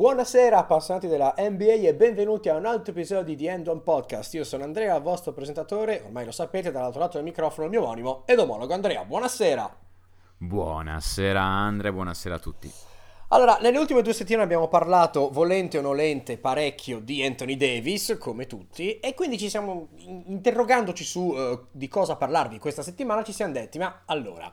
Buonasera appassionati della NBA e benvenuti a un altro episodio di The End One Podcast. Io sono Andrea, vostro presentatore, ormai lo sapete, dall'altro lato del microfono il mio omonimo ed omologo Andrea. Buonasera. Buonasera Andrea, buonasera a tutti. Allora, nelle ultime due settimane abbiamo parlato, volente o nolente, parecchio di Anthony Davis, come tutti, e quindi ci siamo, interrogandoci su uh, di cosa parlarvi questa settimana, ci siamo detti, ma allora,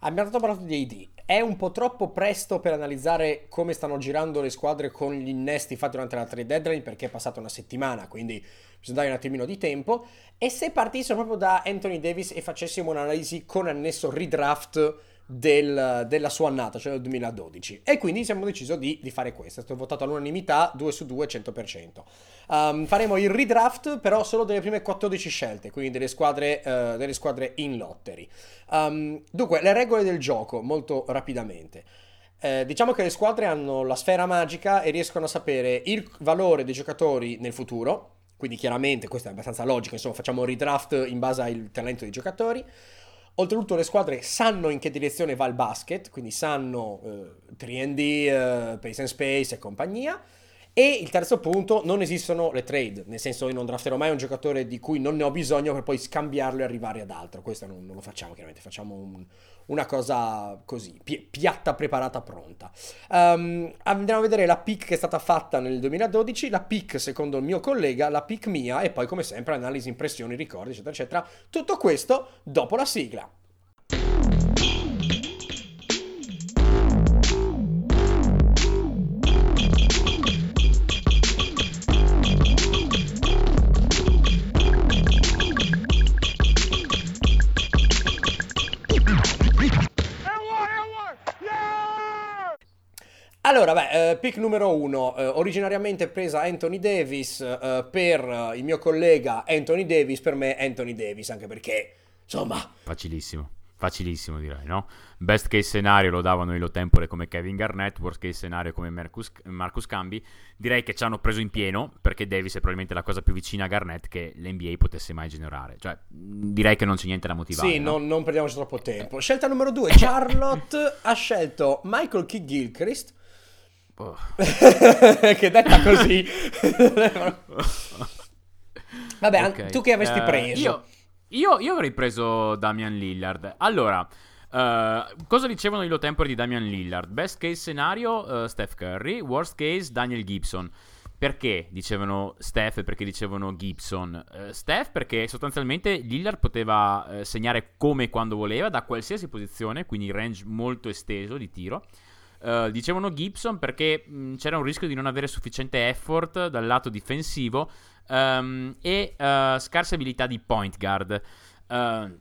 abbiamo tanto parlato di AD, è un po' troppo presto per analizzare come stanno girando le squadre con gli innesti fatti durante la trade deadline, perché è passata una settimana, quindi bisogna dare un attimino di tempo, e se partissimo proprio da Anthony Davis e facessimo un'analisi con annesso redraft del, della sua annata, cioè del 2012. E quindi siamo deciso di, di fare questo. È stato votato all'unanimità 2 su 2, 100%. Um, faremo il redraft, però solo delle prime 14 scelte, quindi delle squadre, uh, delle squadre in lottery. Um, dunque, le regole del gioco, molto rapidamente. Eh, diciamo che le squadre hanno la sfera magica e riescono a sapere il valore dei giocatori nel futuro. Quindi chiaramente questo è abbastanza logico, insomma facciamo un redraft in base al talento dei giocatori. Oltretutto le squadre sanno in che direzione va il basket, quindi sanno eh, 3D, eh, Pace and Space e compagnia. E il terzo punto, non esistono le trade, nel senso io non drafterò mai un giocatore di cui non ne ho bisogno per poi scambiarlo e arrivare ad altro. Questo non, non lo facciamo chiaramente, facciamo un, una cosa così, pi- piatta, preparata, pronta. Um, andiamo a vedere la pick che è stata fatta nel 2012, la pick secondo il mio collega, la pick mia e poi come sempre analisi, impressioni, ricordi, eccetera, eccetera. Tutto questo dopo la sigla. Allora, beh, eh, pick numero uno, eh, originariamente presa Anthony Davis eh, per il mio collega Anthony Davis, per me Anthony Davis, anche perché, insomma... Facilissimo, facilissimo direi, no? Best case scenario lo davano Ilo Tempore come Kevin Garnett, worst case scenario come Marcus, Marcus Cambi. Direi che ci hanno preso in pieno, perché Davis è probabilmente la cosa più vicina a Garnett che l'NBA potesse mai generare. Cioè, direi che non c'è niente da motivare. Sì, no? non, non perdiamoci troppo tempo. Scelta numero due, Charlotte ha scelto Michael K. Gilchrist Oh. che detta così. Vabbè, okay. tu che avresti eh, preso? io, io, io, avrei preso Damian Lillard. Allora, uh, cosa dicevano i tempore di Damian Lillard? Best case scenario, uh, Steph Curry. Worst case, Daniel Gibson. Perché dicevano Steph e perché dicevano Gibson? Uh, Steph perché sostanzialmente Lillard poteva segnare come e quando voleva da qualsiasi posizione, quindi range molto esteso di tiro. Uh, dicevano Gibson perché mh, c'era un rischio di non avere sufficiente effort dal lato difensivo um, e uh, scarsa abilità di point guard. Uh,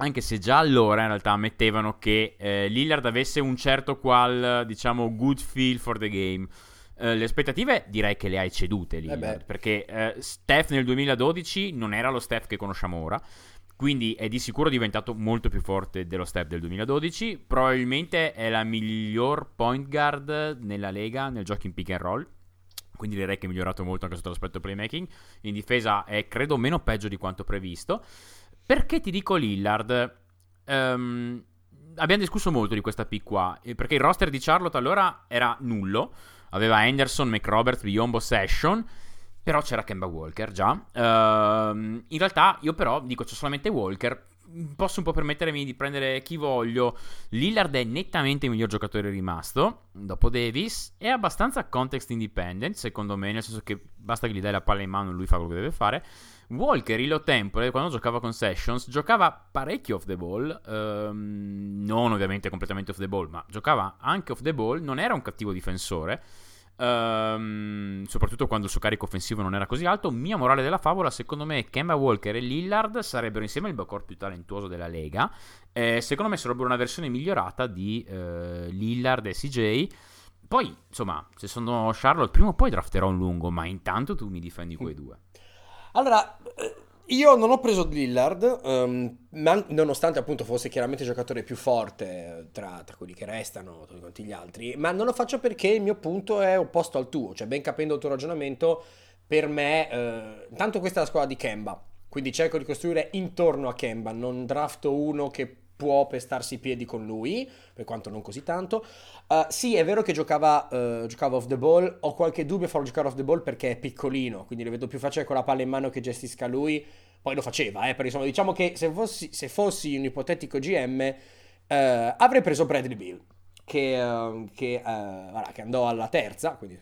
anche se già allora in realtà ammettevano che eh, Lillard avesse un certo qual, diciamo, good feel for the game. Uh, le aspettative direi che le hai cedute Lillard, eh perché uh, Steph nel 2012 non era lo Steph che conosciamo ora. Quindi è di sicuro diventato molto più forte dello step del 2012. Probabilmente è la miglior point guard nella Lega nel gioco in pick and roll. Quindi direi che è migliorato molto anche sotto l'aspetto playmaking. In difesa è credo meno peggio di quanto previsto. Perché ti dico Lillard? Um, abbiamo discusso molto di questa pick qua. Perché il roster di Charlotte allora era nullo. Aveva Anderson, McRoberts, Biombo, Session però c'era Kemba Walker già. Uh, in realtà io però dico c'è solamente Walker. Posso un po' permettermi di prendere chi voglio. Lillard è nettamente il miglior giocatore rimasto. Dopo Davis. È abbastanza context independent, secondo me. Nel senso che basta che gli dai la palla in mano e lui fa quello che deve fare. Walker, Illo Tempore, quando giocava con Sessions, giocava parecchio off the ball. Ehm, non ovviamente completamente off the ball, ma giocava anche off the ball. Non era un cattivo difensore. Um, soprattutto quando il suo carico offensivo non era così alto. Mia morale della favola, secondo me, Kemba Walker e Lillard sarebbero insieme il backcourt più talentuoso della Lega. Eh, secondo me sarebbero una versione migliorata di eh, Lillard e CJ. Poi, insomma, se sono Charlotte, prima o poi drafterò un lungo, ma intanto tu mi difendi quei due. Allora, eh, io non ho preso Lillard, um, nonostante appunto fosse chiaramente il giocatore più forte tra, tra quelli che restano, tutti quanti gli altri, ma non lo faccio perché il mio punto è opposto al tuo, cioè ben capendo il tuo ragionamento, per me, eh, intanto questa è la squadra di Kemba, quindi cerco di costruire intorno a Kemba, non drafto uno che può pestarsi i piedi con lui, per quanto non così tanto. Uh, sì, è vero che giocava, uh, giocava off the ball, ho qualche dubbio a farlo giocare off the ball perché è piccolino, quindi lo vedo più facile con la palla in mano che gestisca lui. Poi lo faceva, eh, per insomma, diciamo che se fossi, se fossi un ipotetico GM uh, avrei preso Bradley Bill, che, che, che andò alla terza, quindi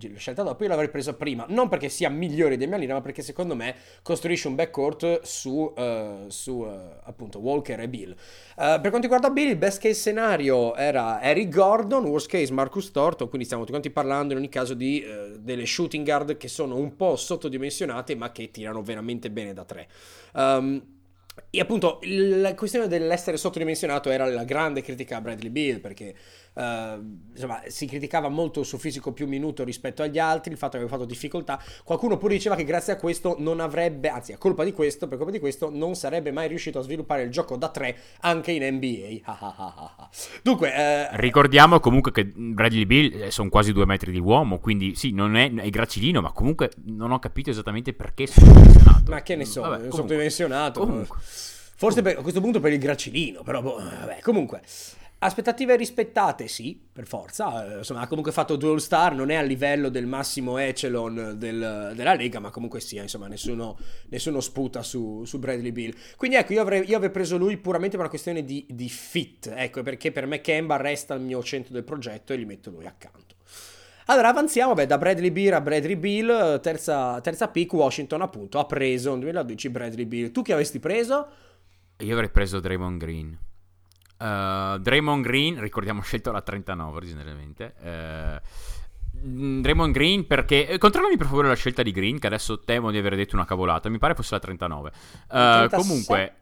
l'ho scelta dopo, io l'avrei preso prima, non perché sia migliore di Lira, ma perché secondo me costruisce un backcourt su, uh, su uh, appunto Walker e Bill. Uh, per quanto riguarda Bill, il best case scenario era Eric Gordon, worst case Marcus Thornton, quindi stiamo tutti quanti parlando in ogni caso di delle shooting guard che sono un po' sottodimensionate ma che tirano veramente bene da tre. Um, e appunto la questione dell'essere sottodimensionato era la grande critica a Bradley Bill perché uh, insomma, si criticava molto il suo fisico più minuto rispetto agli altri, il fatto che aveva fatto difficoltà. Qualcuno pure diceva che grazie a questo non avrebbe, anzi a colpa di questo, per colpa di questo non sarebbe mai riuscito a sviluppare il gioco da tre anche in NBA. Dunque, uh, ricordiamo comunque che Bradley Bill eh, sono quasi due metri di uomo, quindi sì, non è, è gracilino, ma comunque non ho capito esattamente perché sottodimensionato. Ma che ne so, Vabbè, sottodimensionato. Comunque. Forse per, a questo punto per il gracilino, però boh, vabbè, comunque. Aspettative rispettate, sì, per forza. Eh, insomma, ha comunque fatto due All-Star, non è a livello del massimo echelon del, della Lega, ma comunque sia, insomma, nessuno, nessuno sputa su, su, Bradley Bill. Quindi ecco, io avrei, io avrei, preso lui puramente per una questione di, di fit, ecco, perché per me Kemba resta il mio centro del progetto e gli metto lui accanto. Allora avanziamo, beh, da Bradley Beer a Bradley Bill, terza, terza pick, Washington appunto ha preso nel 2012 Bradley Bill. Tu chi avresti preso? Io avrei preso Draymond Green. Uh, Draymond Green, ricordiamo, scelto la 39 originariamente. Uh, Draymond Green perché... Eh, controllami per favore la scelta di Green, che adesso temo di aver detto una cavolata. Mi pare fosse la 39. Uh, comunque...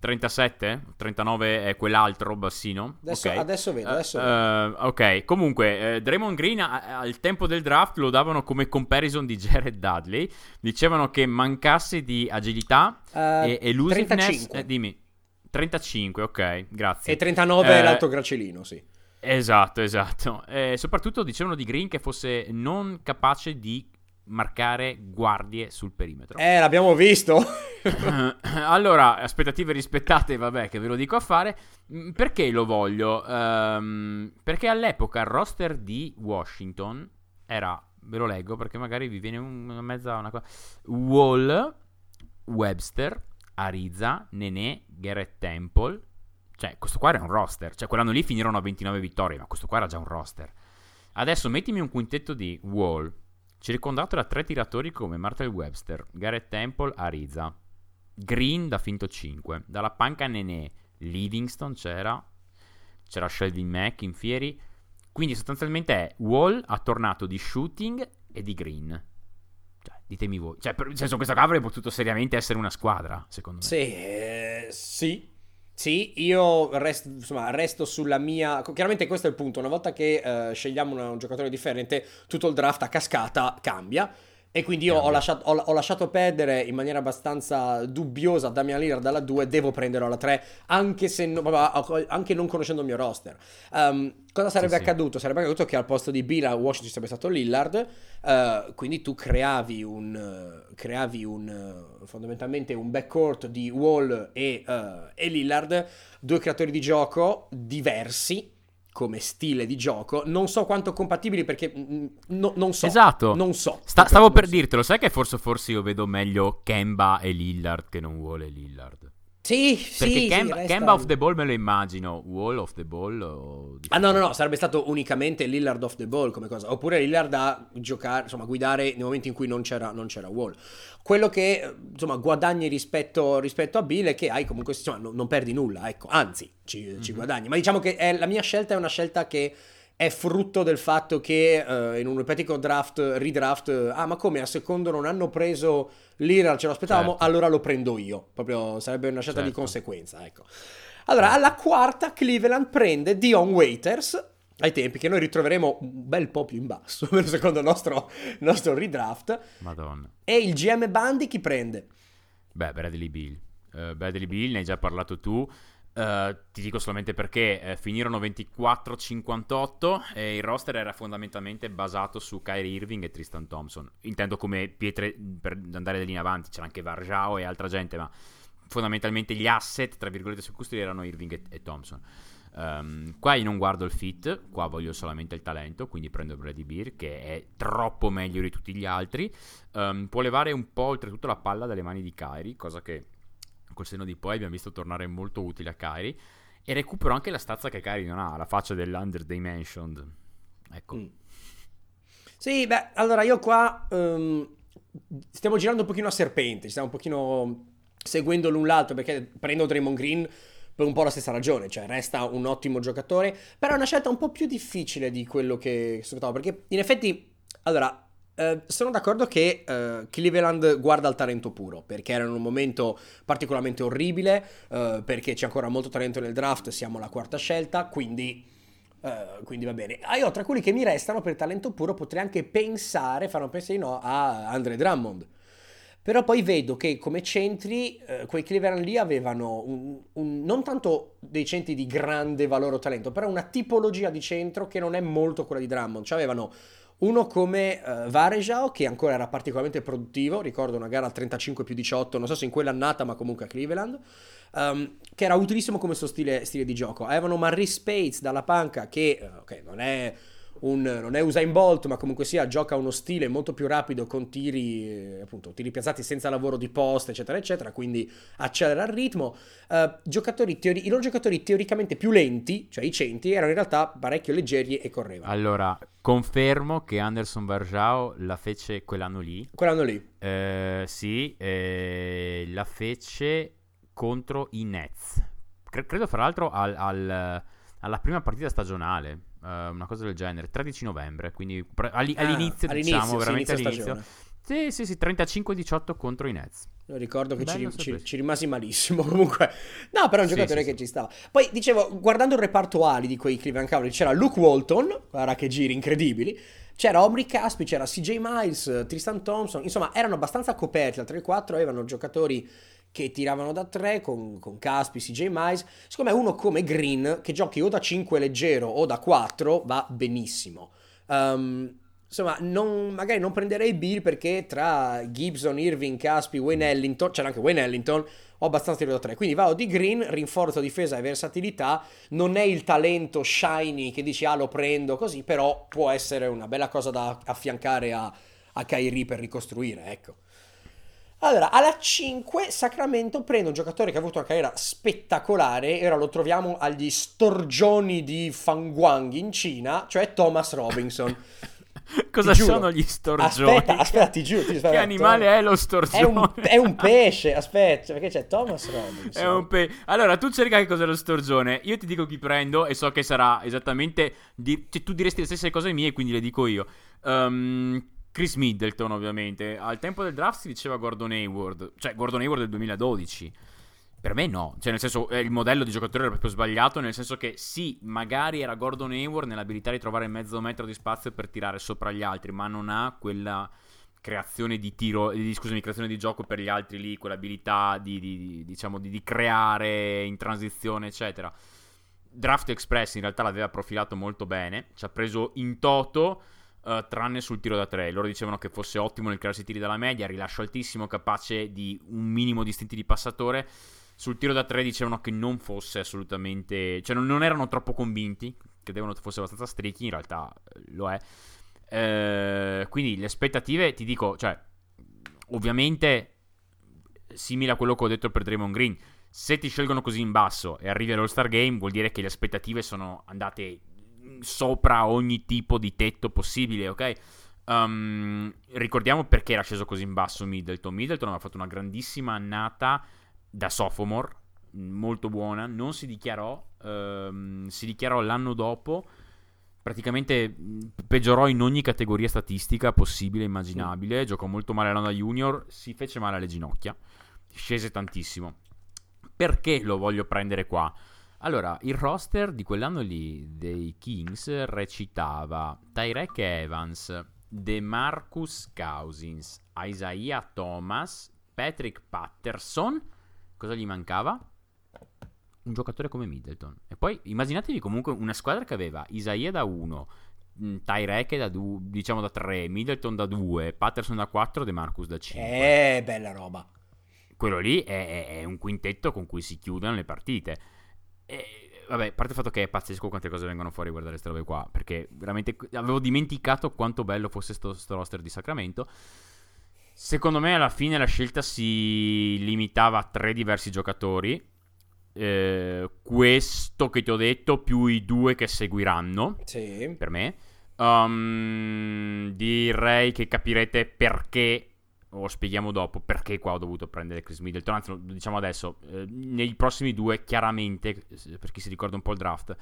37? 39 è quell'altro bassino? Adesso, okay. adesso vedo, adesso vedo. ok, comunque, Draymond Green a, al tempo del draft lo davano come comparison di Jared Dudley. Dicevano che mancasse di agilità e elusiveness... 35. dimmi. 35, ok, grazie. E 39 eh, è l'alto gracilino, sì. Esatto, esatto. E soprattutto dicevano di Green che fosse non capace di marcare guardie sul perimetro. Eh, l'abbiamo visto. allora, aspettative rispettate, vabbè, che ve lo dico a fare. Mm, perché lo voglio? Um, perché all'epoca il roster di Washington era, ve lo leggo perché magari vi viene una mezza una cosa. Wall, Webster, Ariza, Nenè, Garrett Temple. Cioè, questo qua era un roster. Cioè, quell'anno lì finirono a 29 vittorie, ma questo qua era già un roster. Adesso mettimi un quintetto di Wall, circondato da tre tiratori come Martel Webster, Garrett Temple, Ariza. Green da finto 5. Dalla panca Nenè, Livingston c'era. C'era Sheldon Mack in fieri. Quindi sostanzialmente è Wall ha tornato di shooting e di green. Ditemi voi. Cioè, per, nel senso, questa qua avrebbe potuto seriamente essere una squadra, secondo me. Sì, eh, sì. Sì, io resto, insomma, resto sulla mia. Chiaramente questo è il punto. Una volta che uh, scegliamo una, un giocatore differente, tutto il draft a cascata cambia. E quindi io ho lasciato, ho, ho lasciato, perdere in maniera abbastanza dubbiosa Damian Lillard dalla 2, devo prenderlo alla 3, anche, se no, anche non conoscendo il mio roster. Um, cosa sarebbe sì, accaduto? Sì. Sarebbe accaduto che al posto di Bill a Washington sarebbe stato Lillard, uh, quindi tu creavi un, uh, creavi un fondamentalmente un backcourt di Wall e, e Lillard, due creatori di gioco diversi come stile di gioco. Non so quanto compatibili perché mm, mm, no, non so. Esatto. Non so. Sta, stavo per so. dirtelo, sai che forse, forse io vedo meglio Kemba e Lillard che non vuole Lillard. Sì, Perché sì, Kemba, sì. Kemba off the ball me lo immagino, Wall off the ball o... Ah no, no, no, sarebbe stato unicamente Lillard off the ball come cosa, oppure Lillard a giocare, insomma, guidare nel momento in cui non c'era, non c'era Wall. Quello che, insomma, guadagni rispetto, rispetto a Bill è che hai comunque, insomma, non, non perdi nulla, ecco, anzi, ci, mm-hmm. ci guadagni. Ma diciamo che è, la mia scelta è una scelta che è frutto del fatto che uh, in un ipotetico draft, redraft, ah ma come a secondo non hanno preso l'Ira, ce lo aspettavamo, certo. allora lo prendo io. Proprio sarebbe una scelta certo. di conseguenza, ecco. Allora, alla quarta Cleveland prende Dion Waiters, ai tempi che noi ritroveremo un bel po' più in basso, secondo il nostro, nostro redraft. Madonna. E il GM Bandi chi prende? Beh, Bradley Bill. Uh, Bradley Bill, ne hai già parlato tu. Uh, ti dico solamente perché eh, finirono 24-58 e il roster era fondamentalmente basato su Kyrie Irving e Tristan Thompson. Intendo come pietre per andare da lì in avanti, c'era anche Varjao e altra gente, ma fondamentalmente gli asset, tra virgolette, su cui erano Irving e, e Thompson. Um, qua io non guardo il fit, qua voglio solamente il talento, quindi prendo Brady Beer che è troppo meglio di tutti gli altri. Um, può levare un po' oltretutto la palla dalle mani di Kyrie, cosa che col seno di poi abbiamo visto tornare molto utile a Kyrie. E recupero anche la stazza che Kyrie non ha, la faccia dell'underdimensioned. Ecco. Mm. Sì, beh, allora io qua um, stiamo girando un pochino a serpente, stiamo un pochino seguendo l'un l'altro perché prendo Draymond Green per un po' la stessa ragione, cioè resta un ottimo giocatore, però è una scelta un po' più difficile di quello che aspettavo, perché in effetti, allora, eh, sono d'accordo che eh, Cleveland guarda il talento puro, perché era in un momento particolarmente orribile, eh, perché c'è ancora molto talento nel draft, siamo alla quarta scelta, quindi, quindi va bene. Ah, io tra quelli che mi restano per talento puro potrei anche pensare, fare un pensierino a Andre Drummond però poi vedo che come centri, quei Cleveland lì avevano un, un, non tanto dei centri di grande valore o talento, però una tipologia di centro che non è molto quella di Drummond. Cioè avevano uno come uh, Varejao, che ancora era particolarmente produttivo, ricordo una gara al 35 più 18, non so se in quell'annata, ma comunque a Cleveland, um, che era utilissimo come suo stile, stile di gioco. Avevano Marie Spates dalla panca, che uh, ok, non è un, non è Usain Bolt, ma comunque sia, gioca uno stile molto più rapido con tiri, eh, appunto, tiri piazzati senza lavoro di post, eccetera, eccetera, quindi accelera il ritmo. Uh, giocatori teori- I loro giocatori teoricamente più lenti, cioè i centi, erano in realtà parecchio leggeri e correvano. Allora, confermo che Anderson Varjao la fece quell'anno lì. Quell'anno lì. Eh, sì, eh, la fece contro i Nets. Cre- credo, fra l'altro, al, al, alla prima partita stagionale una cosa del genere, 13 novembre, quindi pre- all- ah, all'inizio, all'inizio, diciamo, veramente all'inizio. Sì, sì, sì, 35-18 contro i Nets. Io ricordo che ci, ci, ci, rimasi malissimo comunque. No, però è un giocatore sì, che sì. ci stava. Poi dicevo, guardando il reparto ali di quei Cleveland Cavaliers, c'era Luke Walton, guarda che giri incredibili. C'era Omri Caspi, c'era CJ Miles, Tristan Thompson, insomma erano abbastanza coperti al 3-4, avevano giocatori che tiravano da 3 con, con Caspi, CJ Miles. Secondo me uno come Green, che giochi o da 5 leggero o da 4, va benissimo. Um, insomma, non, magari non prenderei Bill perché tra Gibson, Irving, Caspi, Wayne Ellington, c'era anche Wayne Ellington, ho abbastanza tiro da 3. Quindi vado di Green, rinforzo difesa e versatilità. Non è il talento shiny che dici ah lo prendo così, però può essere una bella cosa da affiancare a, a Kyrie per ricostruire, ecco. Allora, alla 5 Sacramento prende un giocatore che ha avuto una carriera spettacolare, e ora lo troviamo agli storgioni di Fanguang in Cina, cioè Thomas Robinson. Cosa sono gli storgioni? Aspetta, aspetta, ti giuro. Ti che animale è lo storgione? È un, è un pesce, aspetta, perché c'è Thomas Robinson. È un pe- allora, tu cerca che cos'è lo storgione. Io ti dico chi prendo e so che sarà esattamente... Di- cioè, tu diresti le stesse cose mie, quindi le dico io. Um, Chris Middleton, ovviamente. Al tempo del draft si diceva Gordon Hayward, cioè Gordon Hayward del 2012. Per me no, cioè nel senso il modello di giocatore era proprio sbagliato, nel senso che sì, magari era Gordon Hayward nell'abilità di trovare mezzo metro di spazio per tirare sopra gli altri, ma non ha quella creazione di tiro, di, scusami, creazione di gioco per gli altri lì, quell'abilità di, di diciamo, di, di creare in transizione, eccetera. Draft Express in realtà l'aveva profilato molto bene, ci ha preso in toto Uh, tranne sul tiro da tre. Loro dicevano che fosse ottimo nel crearsi tiri dalla media, rilascio altissimo, capace di un minimo di istinti di passatore. Sul tiro da tre dicevano che non fosse assolutamente. cioè non, non erano troppo convinti, credevano fosse abbastanza streaky, in realtà eh, lo è. Uh, quindi le aspettative, ti dico, cioè, ovviamente, simile a quello che ho detto per Draymond Green. Se ti scelgono così in basso e arrivi all'All-Star Game, vuol dire che le aspettative sono andate sopra ogni tipo di tetto possibile, ok? Um, ricordiamo perché era sceso così in basso Middleton. Middleton aveva fatto una grandissima annata da sophomore, molto buona, non si dichiarò, um, si dichiarò l'anno dopo, praticamente peggiorò in ogni categoria statistica possibile e immaginabile, sì. giocò molto male l'anno da junior, si fece male alle ginocchia, scese tantissimo. Perché lo voglio prendere qua? Allora, il roster di quell'anno lì dei Kings recitava Tyrek Evans, DeMarcus Cousins, Isaiah Thomas, Patrick Patterson. Cosa gli mancava? Un giocatore come Middleton. E poi immaginatevi comunque una squadra che aveva Isaiah da 1, mm, Tyrek da 2, diciamo da 3, Middleton da 2, Patterson da 4, DeMarcus da 5. Eh, bella roba. quello lì è, è, un quintetto con cui si chiudono le partite. E, vabbè, a parte il fatto che è pazzesco quante cose vengono fuori a guardare queste robe qua, perché veramente avevo dimenticato quanto bello fosse questo roster di Sacramento. Secondo me alla fine la scelta si limitava a tre diversi giocatori. Eh, questo che ti ho detto, più i due che seguiranno. Sì. Per me. Um, direi che capirete perché o spieghiamo dopo perché qua ho dovuto prendere Chris Middleton. Anzi, lo diciamo adesso, eh, nei prossimi due, chiaramente, per chi si ricorda un po' il draft,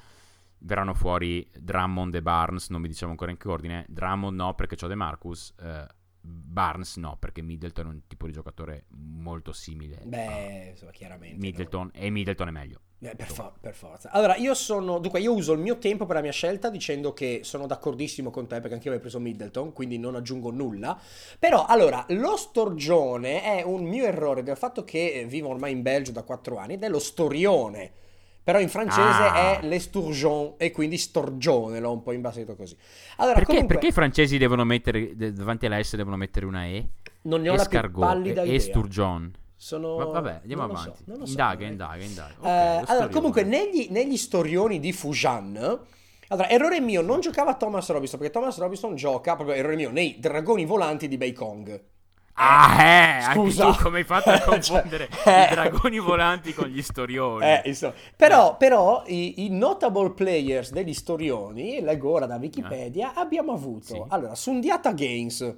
verranno fuori Drummond e Barnes. Non vi diciamo ancora in che ordine. Drummond no, perché c'ho De Marcus. Eh, Barnes no, perché Middleton è un tipo di giocatore molto simile. Beh, insomma, chiaramente. Middleton, no. E Middleton è meglio. Eh, per, for- per, forza. Allora, io sono. Dunque, io uso il mio tempo per la mia scelta dicendo che sono d'accordissimo con te perché anche io avevo preso Middleton, quindi non aggiungo nulla. Però, allora, lo storgione è un mio errore del fatto che vivo ormai in Belgio da 4 anni ed è lo storione però in francese ah. è l'estourgeon e quindi storgione, l'ho un po' imbasito così. Allora, perché, comunque... perché, i francesi devono mettere, davanti alla S devono mettere una E? Non ne ho Escargot, la più pallida idea. Esturgion. Sono... Va, vabbè, andiamo non avanti. So, so, indaga, indaga, indaga. Okay, uh, allora, comunque, negli, negli storioni di Fujian... Allora, errore mio, non giocava Thomas Robinson, perché Thomas Robinson gioca, proprio errore mio, nei dragoni volanti di Beikong. Ah, eh, Scusa. anche tu come hai fatto a cioè, confondere cioè, i dragoni volanti con gli storioni? Eh, insomma. Però, però i, i, notable players degli storioni, leggo ora da Wikipedia, eh. abbiamo avuto, sì. allora, Sundiata Games,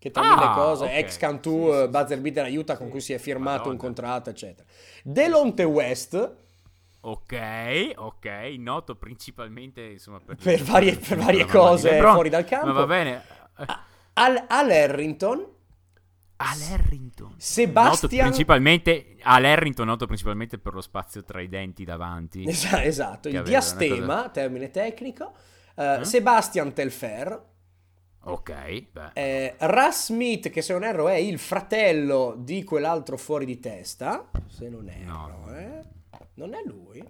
che tra ah, mille cose, okay. ex Cantu, sì, sì, Buzzer Beater aiuta, con cui si è firmato Madonna. un contratto, eccetera. Delonte West... Ok, ok, noto principalmente insomma, per, per varie, per varie cose fuori dal campo. Ma va bene. Al, Al Harrington All'Harrington. Sebastian... Noto principalmente, all'Harrington noto principalmente per lo spazio tra i denti davanti. esatto, il diastema, cosa... termine tecnico. Uh, eh? Sebastian Telfer. Ok. Eh, Russ Smith, che se non erro è il fratello di quell'altro fuori di testa. Se non erro, no. eh. Non è lui?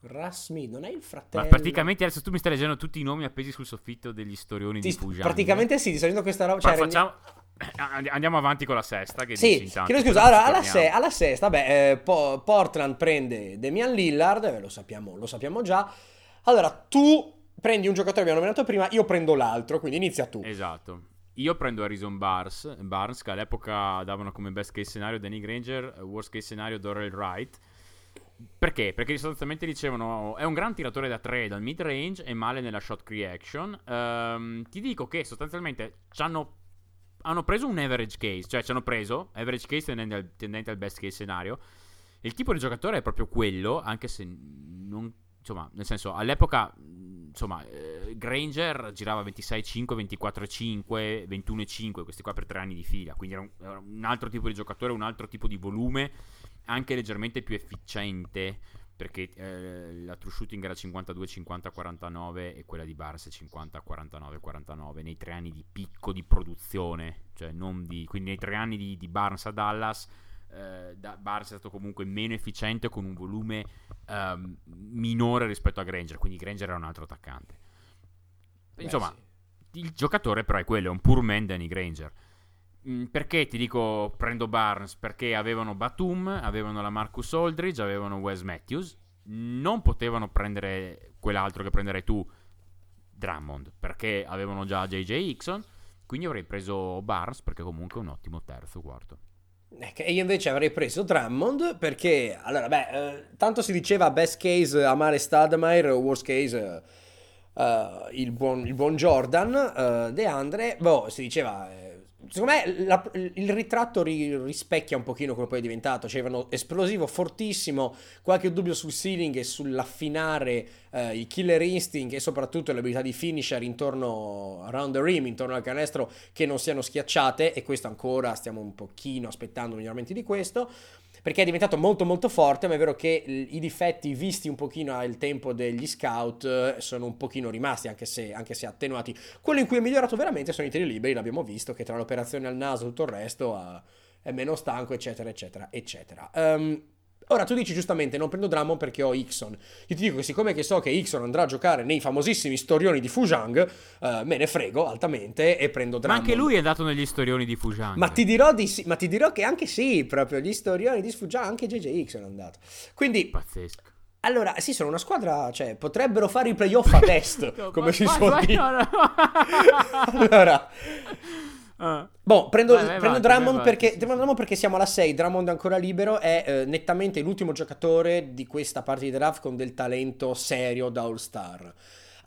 Russ Smith, non è il fratello. Ma praticamente adesso tu mi stai leggendo tutti i nomi appesi sul soffitto degli storioni Ti, di Fujian. Praticamente sì, ti sto dicendo questa roba. Cioè, facciamo... Andiamo avanti con la sesta. Che sì, chiedo scusa. Allora, alla, se- alla, sesta, beh, eh, po- Portland prende Damian Lillard, eh, lo, sappiamo, lo sappiamo già. Allora, tu prendi un giocatore che abbiamo nominato prima, io prendo l'altro, quindi inizia tu. Esatto. Io prendo Harrison Barnes, Barnes che all'epoca davano come best case scenario Danny Granger, worst case scenario Doral Wright. Perché? Perché sostanzialmente dicevano è un gran tiratore da 3 dal mid range e male nella shot creation. Um, ti dico che sostanzialmente hanno hanno preso un average case, cioè ci hanno preso average case tendente al, tendente al best case scenario. Il tipo di giocatore è proprio quello, anche se non insomma, nel senso, all'epoca, insomma, eh, Granger girava 26-5, 24-5, 21-5, questi qua per tre anni di fila, quindi era un, era un, altro tipo di giocatore, un altro tipo di volume, anche leggermente più efficiente perché eh, la true shooting era 52-50-49 e quella di Barnes 50-49-49 nei tre anni di picco di produzione, cioè non di, quindi nei tre anni di, di Barnes a Dallas eh, da, Barnes è stato comunque meno efficiente con un volume um, minore rispetto a Granger, quindi Granger era un altro attaccante. Insomma, sì. il giocatore però è quello, è un poor man Danny Granger. Mm, perché ti dico prendo Barnes? Perché avevano Batum, avevano la Marcus Aldridge, avevano Wes Matthews. Non potevano prendere quell'altro che prenderai tu, Drummond, perché avevano già JJ Hickson. Quindi avrei preso Barnes perché comunque è un ottimo terzo quarto. E io invece avrei preso Drummond perché, allora, beh, eh, tanto si diceva best case amare Stadmeyer, worst case uh, il, buon, il, buon, Jordan, uh, De Andre, boh, si diceva eh, secondo me la, il ritratto ri, rispecchia un pochino come poi è diventato, cioè avevano esplosivo fortissimo, qualche dubbio sul ceiling e sull'affinare eh, i killer instinct e soprattutto l'abilità di finisher intorno around the rim, intorno al canestro che non siano schiacciate e questo ancora stiamo un pochino aspettando miglioramenti di questo perché è diventato molto molto forte, ma è vero che i difetti visti un pochino al tempo degli scout eh, sono un pochino rimasti, anche se, anche se attenuati. Quello in cui è migliorato veramente sono i tiri liberi, l'abbiamo visto, che tra l'operazione al naso e tutto il resto uh, è meno stanco, eccetera, eccetera, eccetera. Um, Ora tu dici giustamente non prendo Drummond perché ho Ixon. Io ti dico che siccome che so che Ixon andrà a giocare nei famosissimi storioni di Fujang, eh, me ne frego altamente e prendo Drummond. Ma anche lui è andato negli storioni di Fujang. Ma ti dirò, di sì, ma ti dirò che anche sì, proprio gli storioni di Fujang, anche JJ Ixon è andato. Quindi... Pazzesco. Allora, sì, sono una squadra, cioè, potrebbero fare i playoff a test, come si suol dire. Allora... Uh. Boh, prendo, vai, vai, prendo vai, Drummond, perché, sì, Drummond perché siamo alla 6. Drummond è ancora libero. È eh, nettamente l'ultimo giocatore di questa parte di draft con del talento serio da All-Star.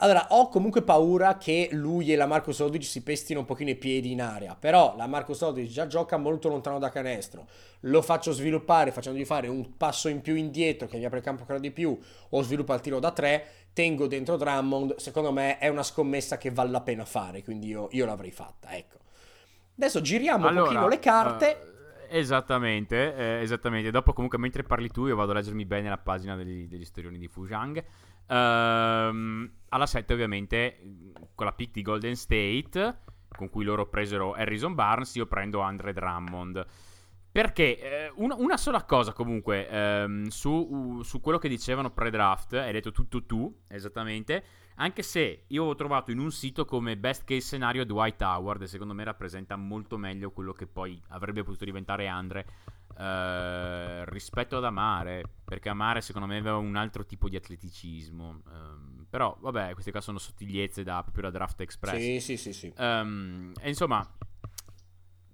Allora, ho comunque paura che lui e la Marcus Aldridge si pestino un pochino i piedi in aria. Però la Marcus Aldridge già gioca molto lontano da canestro. Lo faccio sviluppare facendogli fare un passo in più indietro che mi apre il campo ancora di più o sviluppa il tiro da 3. Tengo dentro Drummond. Secondo me è una scommessa che vale la pena fare. Quindi io, io l'avrei fatta. Ecco. Adesso giriamo allora, un pochino le carte. Uh... Esattamente, eh, esattamente. Dopo, comunque, mentre parli tu, io vado a leggermi bene la pagina degli, degli storioni di Fujang. Ehm, alla 7 ovviamente con la pick di Golden State con cui loro presero Harrison Barnes io prendo Andre Drummond perché eh, una, una, sola cosa comunque ehm, su, uh, su, quello che dicevano pre-draft, hai detto tutto tu, esattamente, anche se io ho trovato in un sito come best case scenario Dwight Howard e secondo me rappresenta molto meglio quello che poi avrebbe potuto diventare Andre eh, rispetto ad Amare, perché Amare secondo me aveva un altro tipo di atleticismo. Um, però, vabbè, queste qua sono sottigliezze da, proprio da Draft Express. Sì, sì, sì. sì. Um, e insomma,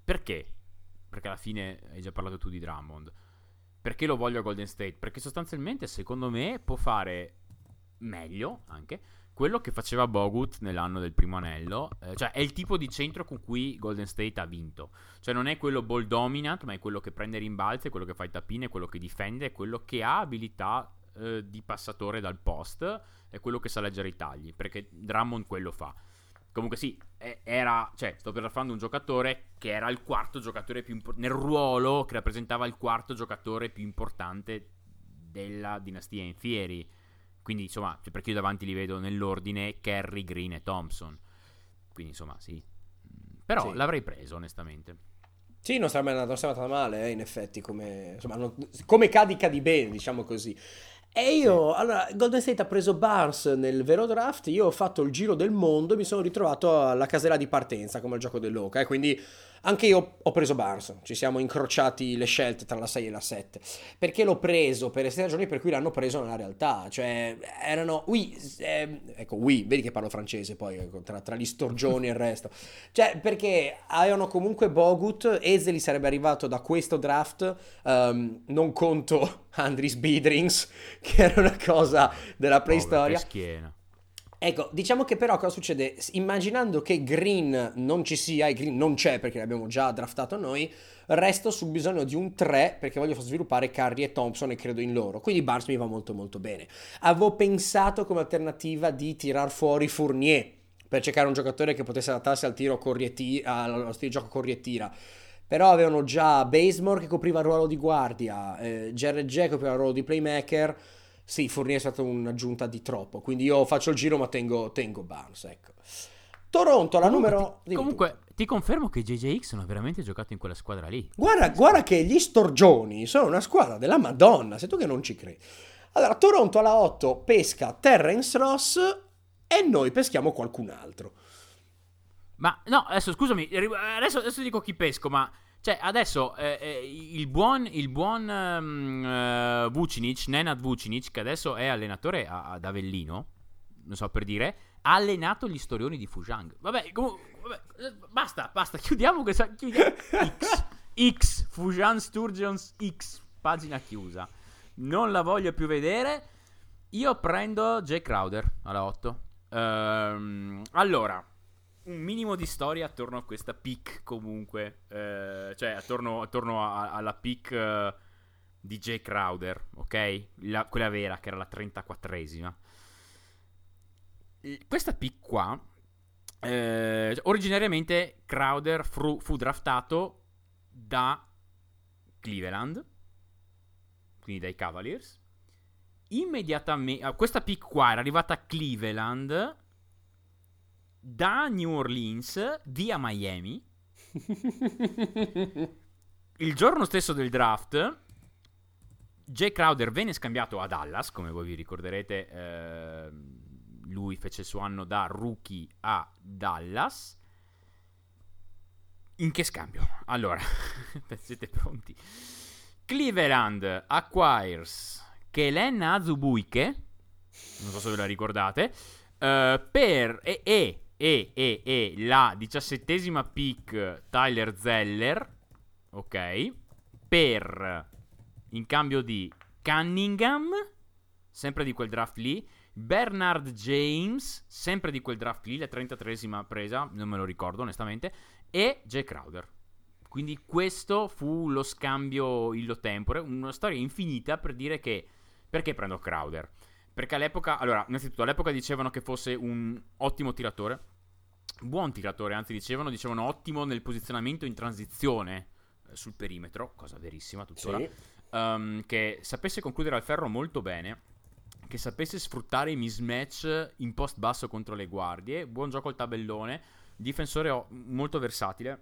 perché? Perché alla fine hai già parlato tu di Drummond. Perché lo voglio a Golden State? Perché sostanzialmente, secondo me, può fare meglio anche quello che faceva Bogut nell'anno del primo anello, eh, cioè è il tipo di centro con cui Golden State ha vinto. Cioè non è quello ball dominant, ma è quello che prende rimbalzi, è quello che fa i tappini, è quello che difende, è quello che ha abilità eh, di passatore dal post, è quello che sa leggere i tagli, perché Drummond quello fa. Comunque sì, era, cioè, sto parlando un giocatore che era il quarto giocatore più importante, nel ruolo che rappresentava il quarto giocatore più importante della dinastia Infieri quindi, insomma, cioè, perché io davanti li vedo nell'ordine Kerry, Green e Thompson. Quindi, insomma, sì. Però sì. l'avrei preso, onestamente. Sì, non sarebbe andata male, eh, in effetti, come, insomma, non, come cadica di bene, diciamo così. E io, sì. allora, Golden State ha preso Barnes nel vero draft, io ho fatto il giro del mondo e mi sono ritrovato alla casella di partenza, come il gioco dell'Oca, eh, quindi anche io ho preso Barnes, ci siamo incrociati le scelte tra la 6 e la 7. Perché l'ho preso? Per le ragioni per cui l'hanno preso nella realtà. Cioè, erano... Oui, eh, ecco, oui, vedi che parlo francese poi, ecco, tra, tra, gli storgioni e il resto. Cioè, perché avevano comunque Bogut, Ezeli sarebbe arrivato da questo draft, um, non conto Andris Bidrings, che era una cosa della preistoria. Povero. Ecco, diciamo che però cosa succede? Immaginando che Green non ci sia, e Green non c'è perché l'abbiamo già draftato noi, resto sul bisogno di un 3 perché voglio sviluppare Curry e Thompson e credo in loro. Quindi Barnes mi va molto molto bene. Avevo pensato come alternativa di tirar fuori Fournier per cercare un giocatore che potesse adattarsi al tiro corrietti- allo stile gioco corrietira. Però avevano già Basemore che copriva il ruolo di guardia, eh, Jared Jack copriva il ruolo di playmaker sì, Fournier è stata un'aggiunta di troppo, quindi io faccio il giro ma tengo, tengo Barnes, ecco. Toronto, la comunque, numero... Ti, comunque, ti confermo che JJX non ha veramente giocato in quella squadra lì. Guarda, guarda che gli Storgioni sono una squadra della Madonna, sei tu che non ci credi. Allora, Toronto alla 8 pesca Terrence Ross e noi peschiamo qualcun altro. Ma no, adesso scusami, adesso, adesso dico chi pesco, ma cioè, adesso eh, eh, il buon, il buon um, uh, Vucinic, Nenad Vucinic, che adesso è allenatore a, ad Avellino, non so per dire, ha allenato gli storioni di Fujang. Vabbè, comunque, eh, basta, basta, chiudiamo questa... Chiudiamo. X, X, Fujan Sturgeons X, pagina chiusa. Non la voglio più vedere. Io prendo Jay Crowder alla 8. Ehm, allora un minimo di storia attorno a questa pick comunque, eh, cioè attorno, attorno a, alla pick uh, di Jay Crowder, ok? La, quella vera, che era la 34esima. Questa pick qua, eh, originariamente Crowder fu, fu draftato da Cleveland, quindi dai Cavaliers. Immediatamente, questa pick qua era arrivata a Cleveland da New Orleans via Miami. il giorno stesso del draft, Jay Crowder venne scambiato a Dallas, come voi vi ricorderete, eh, lui fece il suo anno da rookie a Dallas. In che scambio? Allora, siete pronti? Cleveland acquires Kelen Azubuike, non so se ve la ricordate, uh, per e, e, e, e, e la diciassettesima pick Tyler Zeller, ok, per in cambio di Cunningham, sempre di quel draft lì, Bernard James, sempre di quel draft lì, la 33esima presa, non me lo ricordo onestamente, e Jay Crowder. Quindi questo fu lo scambio illo tempore, una storia infinita per dire che perché prendo Crowder? Perché all'epoca, allora, innanzitutto all'epoca dicevano che fosse un ottimo tiratore, buon tiratore, anzi dicevano, dicevano ottimo nel posizionamento in transizione eh, sul perimetro, cosa verissima tuttora, sì. um, che sapesse concludere al ferro molto bene, che sapesse sfruttare i mismatch in post basso contro le guardie, buon gioco al tabellone, difensore molto versatile,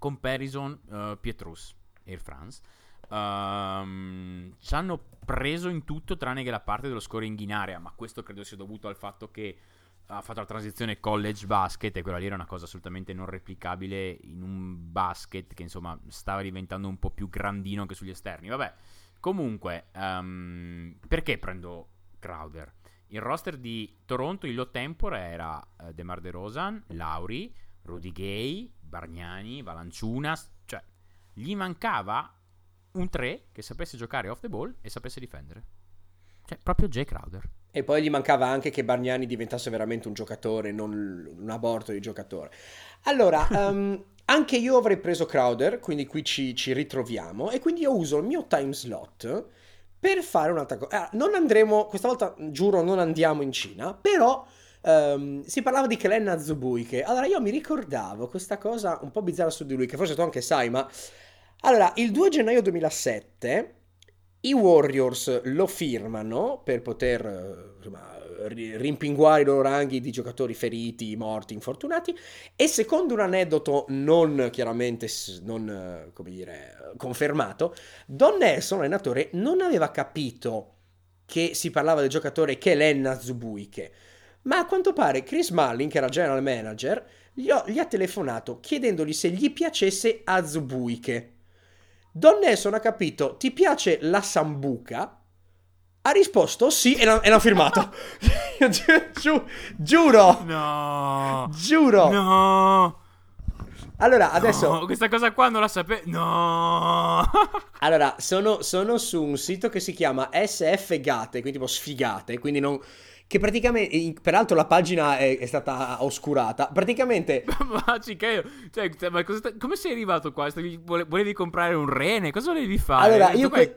comparison uh, Pietrus, Air France. Um, ci hanno preso in tutto tranne che la parte dello scoring in area, ma questo credo sia dovuto al fatto che ha fatto la transizione college basket e quella lì era una cosa assolutamente non replicabile in un basket che insomma stava diventando un po' più grandino anche sugli esterni. Vabbè, comunque, um, perché prendo Crowder? Il roster di Toronto in low tempore era uh, DeMar DeRozan, Lauri, Rudy Gay, Bargnani, Valanciunas, cioè gli mancava un 3 che sapesse giocare off the ball e sapesse difendere. Cioè, proprio Jay Crowder. E poi gli mancava anche che Bargnani diventasse veramente un giocatore, non un aborto di giocatore. Allora, um, anche io avrei preso Crowder, quindi qui ci, ci, ritroviamo. E quindi io uso il mio time slot per fare un'altra cosa. Ah, non andremo, questa volta giuro, non andiamo in Cina, però Um, si parlava di Kellen Azubuike. Allora io mi ricordavo questa cosa un po' bizzarra su di lui, che forse tu anche sai, ma... Allora, il 2 gennaio 2007 i Warriors lo firmano per poter insomma, rimpinguare i loro ranghi di giocatori feriti, morti, infortunati e secondo un aneddoto non chiaramente non, come dire, confermato, Don Nelson, allenatore, non aveva capito che si parlava del giocatore Kellen Azubuike ma a quanto pare Chris Mullin, che era general manager, gli, ho, gli ha telefonato chiedendogli se gli piacesse Azubuike. Don Nelson ha capito, ti piace la sambuca? Ha risposto sì e l'ha, e l'ha firmato. Gi- giu- giuro. No. Giuro. No. Allora, adesso... No, questa cosa qua non la sapevo... No! allora, sono, sono, su un sito che si chiama SF Gate, quindi tipo sfigate, quindi non che praticamente, peraltro la pagina è, è stata oscurata, praticamente... ma Cicaio, cioè, cioè, ma cosa, come sei arrivato qua? volevi comprare un rene? Cosa volevi fare? Allora, io, que-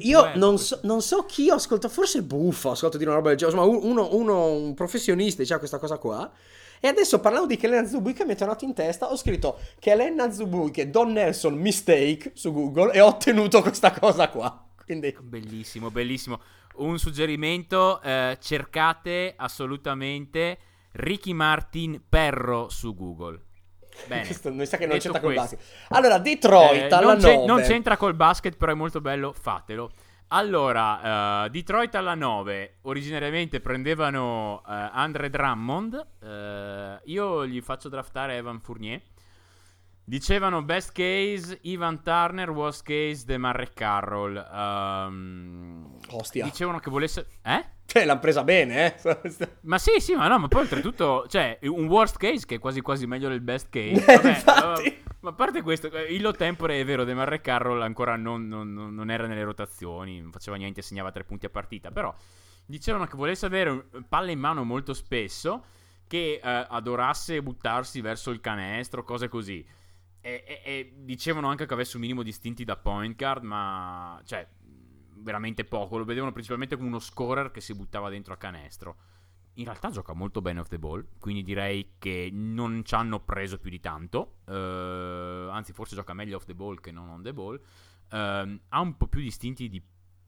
io non, so, non, so, chi ho ascoltato, forse Buffo, ho ascoltato dire una roba del genere, insomma uno, uno, un professionista diceva questa cosa qua. E adesso parlando di Kellen Azubuike mi è tornato in testa, ho scritto Kellen Azubuike Don Nelson mistake su Google e ho ottenuto questa cosa qua. Quindi... Bellissimo, bellissimo un suggerimento, eh, cercate assolutamente Ricky Martin Perro su Google. Bene. Questo mi sa che non c'entra col basket. Allora, Detroit eh, alla non 9. non c'entra col basket, però è molto bello, fatelo. Allora, uh, Detroit alla 9. Originariamente prendevano uh, Andre Drummond. Uh, io gli faccio draftare Evan Fournier. Dicevano best case Ivan Turner, worst case DeMarre Carroll. Um, Ostia. Dicevano che volesse... Eh? Cioè, l'hanno presa bene, eh? ma sì, sì, ma no, ma poi oltretutto, cioè, un worst case che è quasi quasi meglio del best case. Vabbè, Infatti. Ma a parte questo, eh, il tempore è vero, DeMarre Carroll ancora non, non, non, era nelle rotazioni, non faceva niente, segnava tre punti a partita, però dicevano che volesse avere palle in mano molto spesso, che eh, adorasse buttarsi verso il canestro, cose così. E, e, e, dicevano anche che avesse un minimo di istinti da point guard, ma cioè veramente poco. Lo vedevano principalmente come uno scorer che si buttava dentro a canestro. In realtà gioca molto bene off the ball, quindi direi che non ci hanno preso più di tanto. Uh, anzi, forse gioca meglio off the ball che non on the ball. Uh, ha un po' più di istinti di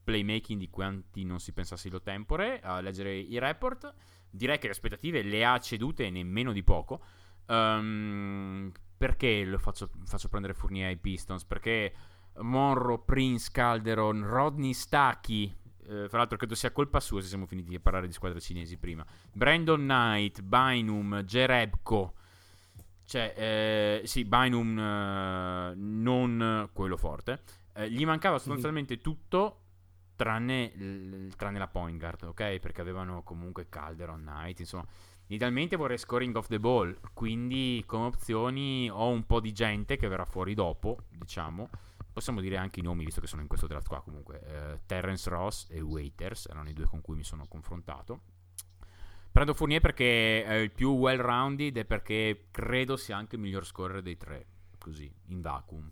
playmaking di quanti non si pensasse lo tempore. A leggere i report, direi che le aspettative le ha cedute nemmeno di poco. Um, perché lo faccio, faccio prendere Fournier ai Pistons? Perché Monroe, Prince, Calderon, Rodney Stacchi. Eh, fra l'altro credo sia colpa sua se siamo finiti a parlare di squadre cinesi prima. Brandon Knight, Bynum, Jerebko. Cioè, eh, sì, Bynum eh, non quello forte. Eh, gli mancava sostanzialmente tutto tranne, tranne, la point guard, ok? Perché avevano comunque Calderon, Knight, insomma. Idealmente vorrei scoring off the ball, quindi come opzioni ho un po' di gente che verrà fuori dopo, diciamo. Possiamo dire anche i nomi, visto che sono in questo draft qua comunque. Eh, Terrence Ross e Waiters erano i due con cui mi sono confrontato. Prendo Fournier perché è il più well-rounded e perché credo sia anche il miglior scorer dei tre, così, in vacuum.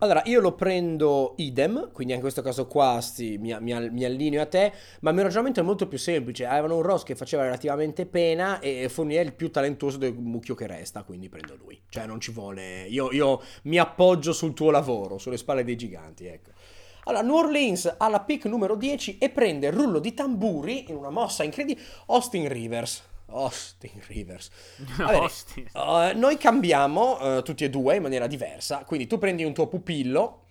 Allora, io lo prendo idem, quindi in questo caso qua sì, mi, mi, mi, allineo a te, ma il mio ragionamento è molto più semplice. Avevano un Ross che faceva relativamente pena e Fournier è il più talentuoso del mucchio che resta, quindi prendo lui. Cioè non ci vuole... Io, io mi appoggio sul tuo lavoro, sulle spalle dei giganti, ecco. Allora, New Orleans ha la pick numero 10 e prende il rullo di tamburi in una mossa incredibile Austin Rivers. Austin Rivers. Bene, Austin. Uh, noi cambiamo uh, tutti e due in maniera diversa. Quindi tu prendi un tuo pupillo.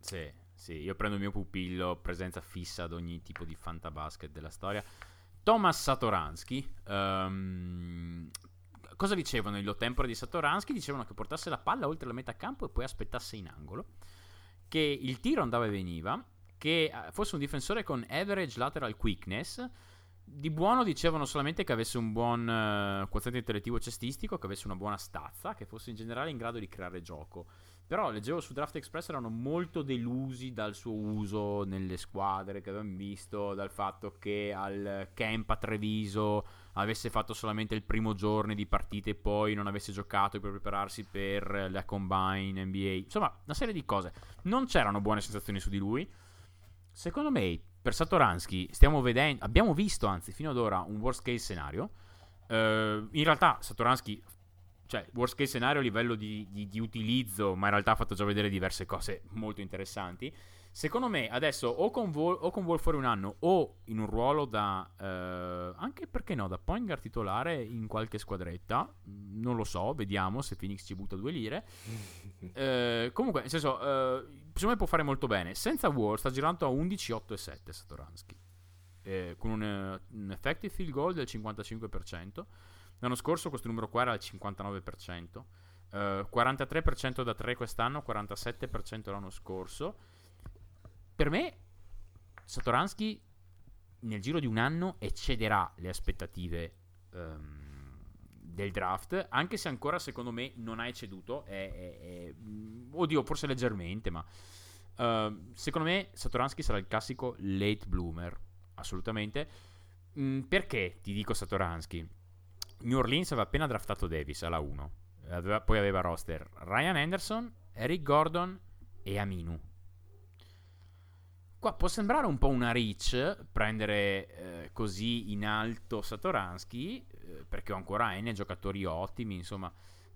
Sì, sì, io prendo il mio pupillo, presenza fissa ad ogni tipo di fantabasket della storia. Thomas Satoransky. Um, cosa dicevano il tempore di Satoransky? Dicevano che portasse la palla oltre la metà campo e poi aspettasse in angolo. Che il tiro andava e veniva. Che eh, fosse un difensore con average lateral quickness di buono dicevano solamente che avesse un buon uh, quoziente intellettivo cestistico, che avesse una buona stazza, che fosse in generale in grado di creare gioco. Però leggevo su Draft Express erano molto delusi dal suo uso nelle squadre che avevamo visto, dal fatto che al camp a Treviso avesse fatto solamente il primo giorno di partite e poi non avesse giocato per prepararsi per la combine NBA. Insomma, una serie di cose. Non c'erano buone sensazioni su di lui. Secondo me per Satoransky stiamo vedendo, abbiamo visto anzi fino ad ora un worst case scenario. Uh, in realtà Satoransky, cioè worst case scenario a livello di, di, di, utilizzo, ma in realtà ha fatto già vedere diverse cose molto interessanti. Secondo me adesso o con, Vol, o con Wolf fuori un anno o in un ruolo da, uh, anche perché no, da point guard titolare in qualche squadretta, non lo so, vediamo se Phoenix ci butta due lire. uh, comunque, nel senso secondo me può fare molto bene. Senza Wall sta girando a 11, 8 e 7 Satoransky. Eh, con un, un, effective field goal del 55%. L'anno scorso questo numero qua era al 59%. Uh, 43% da 3 quest'anno, 47% l'anno scorso. Per me Satoransky nel giro di un anno eccederà le aspettative um, del draft, anche se ancora secondo me non ha ecceduto. È, è, è, oddio, forse leggermente, ma uh, secondo me Satoransky sarà il classico late bloomer, assolutamente. Mm, perché ti dico Satoransky? New Orleans aveva appena draftato Davis alla 1, aveva, poi aveva roster Ryan Anderson, Eric Gordon e Aminu. Qua può sembrare un po' una reach prendere eh, così in alto Satoransky, eh, perché ho ancora N giocatori ottimi, insomma,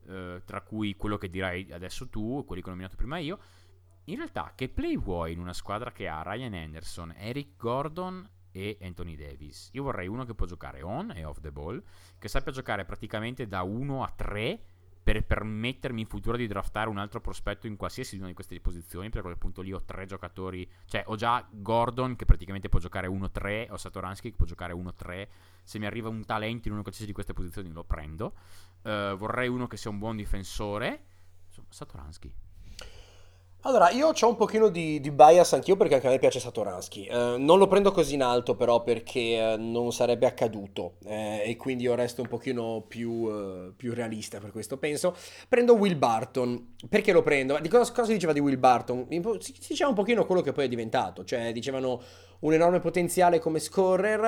eh, tra cui quello che dirai adesso tu, quelli che ho nominato prima io. In realtà, che play vuoi in una squadra che ha Ryan Anderson, Eric Gordon e Anthony Davis? Io vorrei uno che può giocare on e off the ball, che sappia giocare praticamente da 1 a 3 per permettermi in futuro di draftare un altro prospetto in qualsiasi una di queste posizioni, perché a quel punto lì ho tre giocatori, cioè ho già Gordon che praticamente può giocare 1-3, ho Satoransky che può giocare 1-3, se mi arriva un talento in una qualsiasi di queste posizioni lo prendo, uh, vorrei uno che sia un buon difensore, insomma Satoransky. Allora, io ho un pochino di, di, bias anch'io perché anche a me piace Satoransky. Eh, non lo prendo così in alto però perché eh, non sarebbe accaduto eh, e quindi io resto un pochino più, eh, più, realista per questo penso. Prendo Will Barton. Perché lo prendo? Di cosa, cosa diceva di Will Barton? Si, si diceva un pochino quello che poi è diventato, cioè dicevano un enorme potenziale come scorer,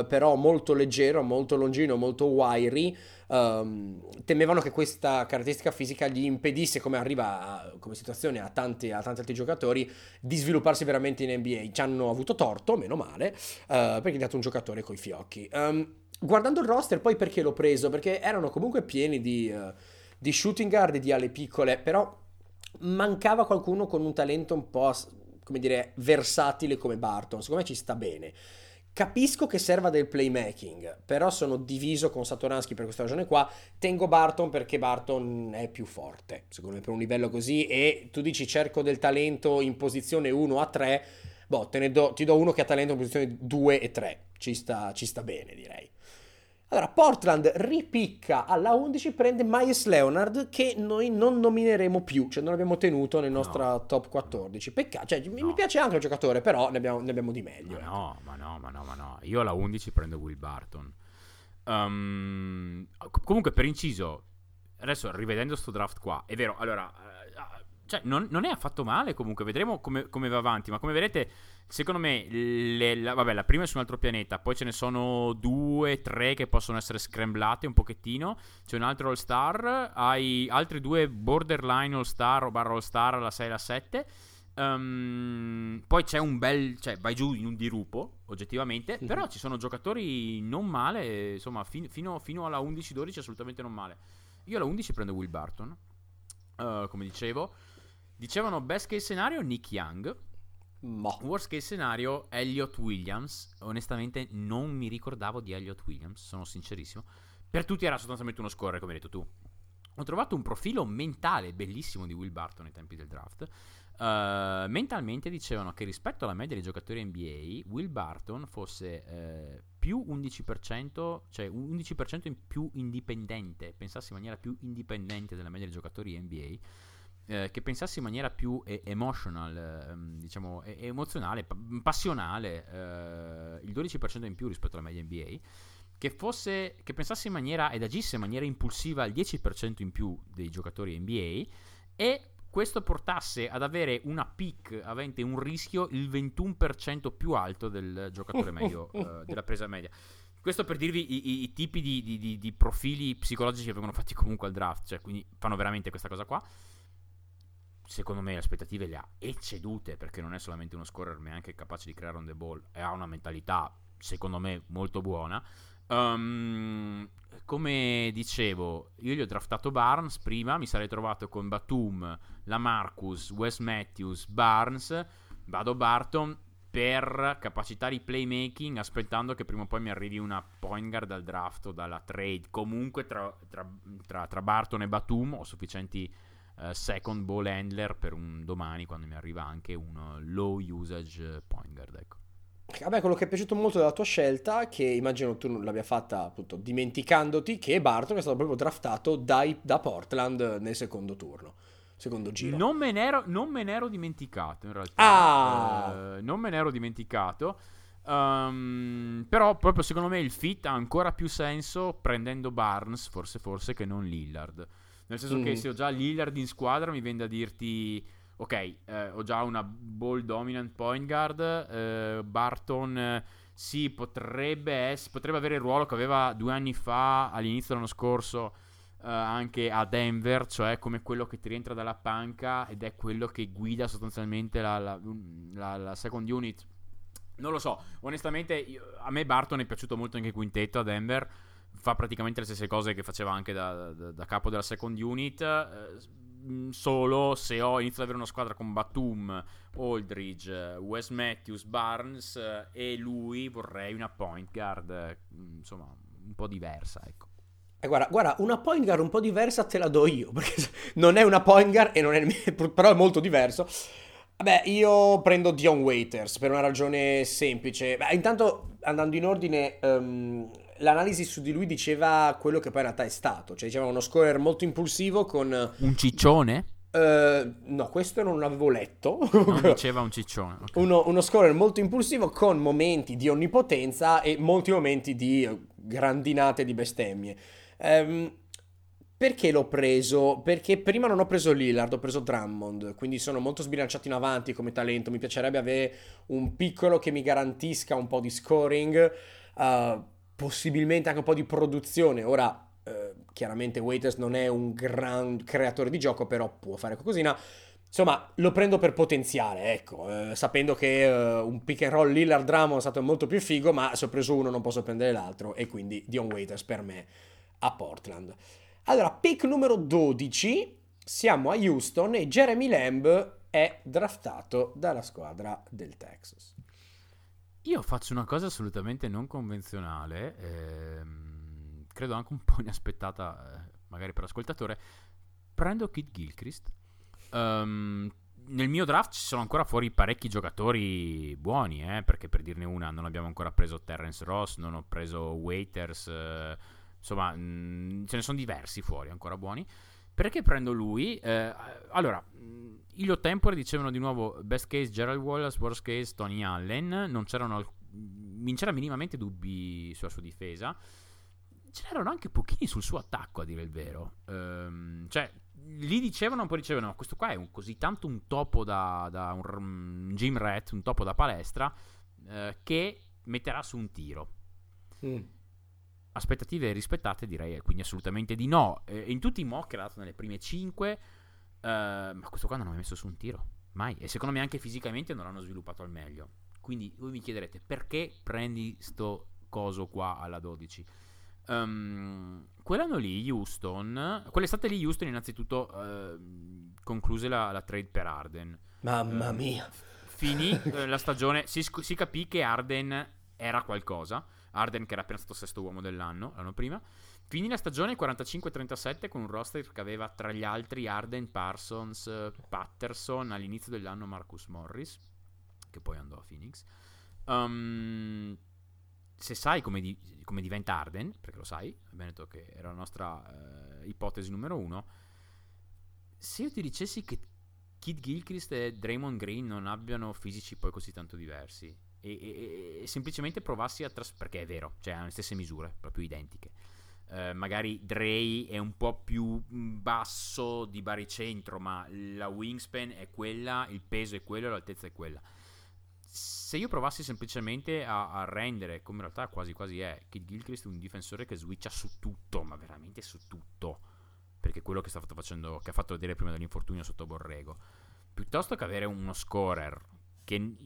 eh, però molto leggero, molto longino, molto wiry um, temevano che questa caratteristica fisica gli impedisse, come arriva a, come situazione a tanti, a tanti, altri giocatori, di svilupparsi veramente in NBA. Ci hanno avuto torto, meno male, uh, perché è dato un giocatore coi fiocchi. Um, guardando il roster, poi perché l'ho preso? Perché erano comunque pieni di, uh, di shooting guard e di ali piccole, però mancava qualcuno con un talento un po', come dire, versatile come Barton. Secondo me ci sta bene. Capisco che serva del playmaking, però sono diviso con Satoransky per questa ragione qua. Tengo Barton perché Barton è più forte, secondo me, per un livello così. E tu dici cerco del talento in posizione 1 a 3. Boh, do, ti do uno che ha talento in posizione 2 e 3. Ci sta, ci sta bene, direi. Allora, Portland ripicca alla 11, prende Myers Leonard che noi non nomineremo più, cioè non abbiamo tenuto nel nostro no. top 14. Peccato, cioè no. mi piace anche il giocatore, però ne abbiamo, ne abbiamo di meglio. Ma no, ma no, ma no, ma no. Io alla 11 prendo Will Barton. Um, comunque, per inciso, adesso rivedendo sto draft qua, è vero, allora cioè, non, non, è affatto male comunque, vedremo come, come, va avanti, ma come vedete, secondo me, le, la, vabbè, la prima è su un altro pianeta, poi ce ne sono due, tre che possono essere scramblate un pochettino, c'è un altro All-Star, hai altri due borderline All-Star o barra All-Star alla 6 e alla 7, um, poi c'è un bel, cioè vai giù in un dirupo, oggettivamente, mm-hmm. però ci sono giocatori non male, insomma, fin, fino, fino alla 11-12 assolutamente non male. Io alla 11 prendo Will Barton, uh, come dicevo. Dicevano best case scenario Nick Young. Ma. Worst case scenario Elliot Williams. Onestamente non mi ricordavo di Elliot Williams, sono sincerissimo. Per tutti era sostanzialmente uno scorre, come hai detto tu. Ho trovato un profilo mentale bellissimo di Will Barton ai tempi del draft. Uh, mentalmente dicevano che rispetto alla media dei giocatori NBA, Will Barton fosse uh, più 11%, cioè 11% in più indipendente, pensassi in maniera più indipendente della media dei giocatori NBA eh, che pensassi in maniera più emotional, ehm, diciamo e- emozionale, p- passionale, eh, il 12% in più rispetto alla media NBA, che, fosse, che pensasse in maniera ed agisse in maniera impulsiva il 10% in più dei giocatori NBA e questo portasse ad avere una peak avente un rischio il 21% più alto del giocatore medio, eh, della presa media. Questo per dirvi i, i, i tipi di, di, di, profili psicologici che vengono fatti comunque al draft, cioè quindi fanno veramente questa cosa qua secondo me le aspettative le ha eccedute perché non è solamente uno scorer ma è anche capace di creare on the ball e ha una mentalità secondo me molto buona. Um, come dicevo io gli ho draftato Barnes prima mi sarei trovato con Batum la Marcus Wes Matthews Barnes. Vado Barton per capacità di playmaking aspettando che prima o poi mi arrivi una point guard dal draft o dalla trade. Comunque tra, tra, tra, tra Barton e Batum ho sufficienti uh, second ball handler per un domani quando mi arriva anche un low usage point guard. Ecco. A me quello che è piaciuto molto della tua scelta, che immagino tu l'abbia fatta appunto dimenticandoti, che Barton è stato proprio draftato dai, da Portland nel secondo turno, secondo giro. Non me ne ero, non me ne ero dimenticato in realtà. Ah! Uh, non me ne ero dimenticato. Um, però proprio secondo me il fit ha ancora più senso prendendo Barnes, forse forse, che non Lillard. Nel senso mm. che se ho già Lillard in squadra mi viene da dirti ok, eh, ho già una ball dominant point guard, eh, Barton eh, sì, potrebbe, ess- potrebbe, avere il ruolo che aveva due anni fa all'inizio dell'anno scorso eh, anche a Denver, cioè come quello che ti rientra dalla panca ed è quello che guida sostanzialmente la, la, la, la second unit. Non lo so, onestamente io, a me Barton è piaciuto molto anche quintetto a Denver fa praticamente le stesse cose che faceva anche da, da, da capo della second unit. Eh, solo se ho iniziato ad avere una squadra con Batum, Aldridge, Wes Matthews, Barnes eh, e lui vorrei una point guard eh, insomma un po' diversa ecco eh, guarda, guarda, una point guard un po' diversa te la do io perché non è una point guard e non è però è molto diverso Vabbè, io prendo Dion Waiters per una ragione semplice. Beh, intanto, andando in ordine, um, l'analisi su di lui diceva quello che poi in realtà è stato, cioè diceva uno scorer molto impulsivo con... Un ciccione? Uh, no, questo non l'avevo letto. Non diceva un ciccione. Okay. Uno, uno, scorer molto impulsivo con momenti di onnipotenza e molti momenti di grandinate di bestemmie. Um, perché l'ho preso? Perché prima non ho preso Lillard, ho preso Drummond, quindi sono molto sbilanciato in avanti come talento. Mi piacerebbe avere un piccolo che mi garantisca un po' di scoring. Uh, possibilmente anche un po' di produzione. Ora, eh, chiaramente Waiters non è un gran creatore di gioco, però può fare qualcosina. Insomma, lo prendo per potenziale, ecco, eh, sapendo che eh, un pick and roll Lillard Drummond è stato molto più figo, ma se ho preso uno non posso prendere l'altro e quindi Dion Waiters per me a Portland. Allora, pick numero 12, siamo a Houston e Jeremy Lamb è draftato dalla squadra del Texas. Io faccio una cosa assolutamente non convenzionale, ehm, credo anche un po' inaspettata, eh, magari per l'ascoltatore. Prendo Kid Gilchrist. Um, nel mio draft ci sono ancora fuori parecchi giocatori buoni, eh, perché per dirne una non abbiamo ancora preso Terence Ross, non ho preso Waiters, eh, insomma mh, mm, ce ne sono diversi fuori ancora buoni. Perché prendo lui? Eh, allora, Ilio Tempore dicevano di nuovo best case Gerald Wallace, worst case Tony Allen, non c'erano, non c'era minimamente dubbi sulla sua difesa. Ce n'erano anche pochini sul suo attacco, a dire il vero. Ehm, cioè, lì dicevano, poi dicevano, questo qua è un, così tanto un topo da, da un, un, gym rat, un topo da palestra, eh, che metterà su un tiro. Mm. Aspettative rispettate direi quindi assolutamente di no. Eh, in tutti i mock era dato nelle prime 5, eh, ma questo qua non ha mai messo su un tiro, mai. E secondo me anche fisicamente non l'hanno sviluppato al meglio. Quindi voi mi chiederete perché prendi sto coso qua alla 12? Um, quell'anno lì Houston, quell'estate lì Houston innanzitutto uh, concluse la, la, trade per Arden. Mamma uh, mia. Finì uh, la stagione, si, si, capì che Arden era qualcosa. Arden che era appena stato sesto uomo dell'anno, l'anno prima. Finì la stagione 45-37 con un roster che aveva tra gli altri Arden, Parsons, Patterson, all'inizio dell'anno Marcus Morris, che poi andò a Phoenix. Um, se sai come, di, come, diventa Arden, perché lo sai, abbiamo detto che era la nostra eh, ipotesi numero uno, se io ti dicessi che Kid Gilchrist e Draymond Green non abbiano fisici poi così tanto diversi e, e, e semplicemente provassi a tras- perché è vero, cioè hanno le stesse misure, proprio identiche. Uh, magari Dre è un po' più mm, basso di baricentro, ma la wingspan è quella, il peso è quello, l'altezza è quella se io provassi semplicemente a, a, rendere, come in realtà quasi quasi è, Kid Gilchrist un difensore che switcha su tutto, ma veramente su tutto, perché quello che, facendo, che ha fatto vedere prima dell'infortunio sotto Borrego, piuttosto che avere uno scorer che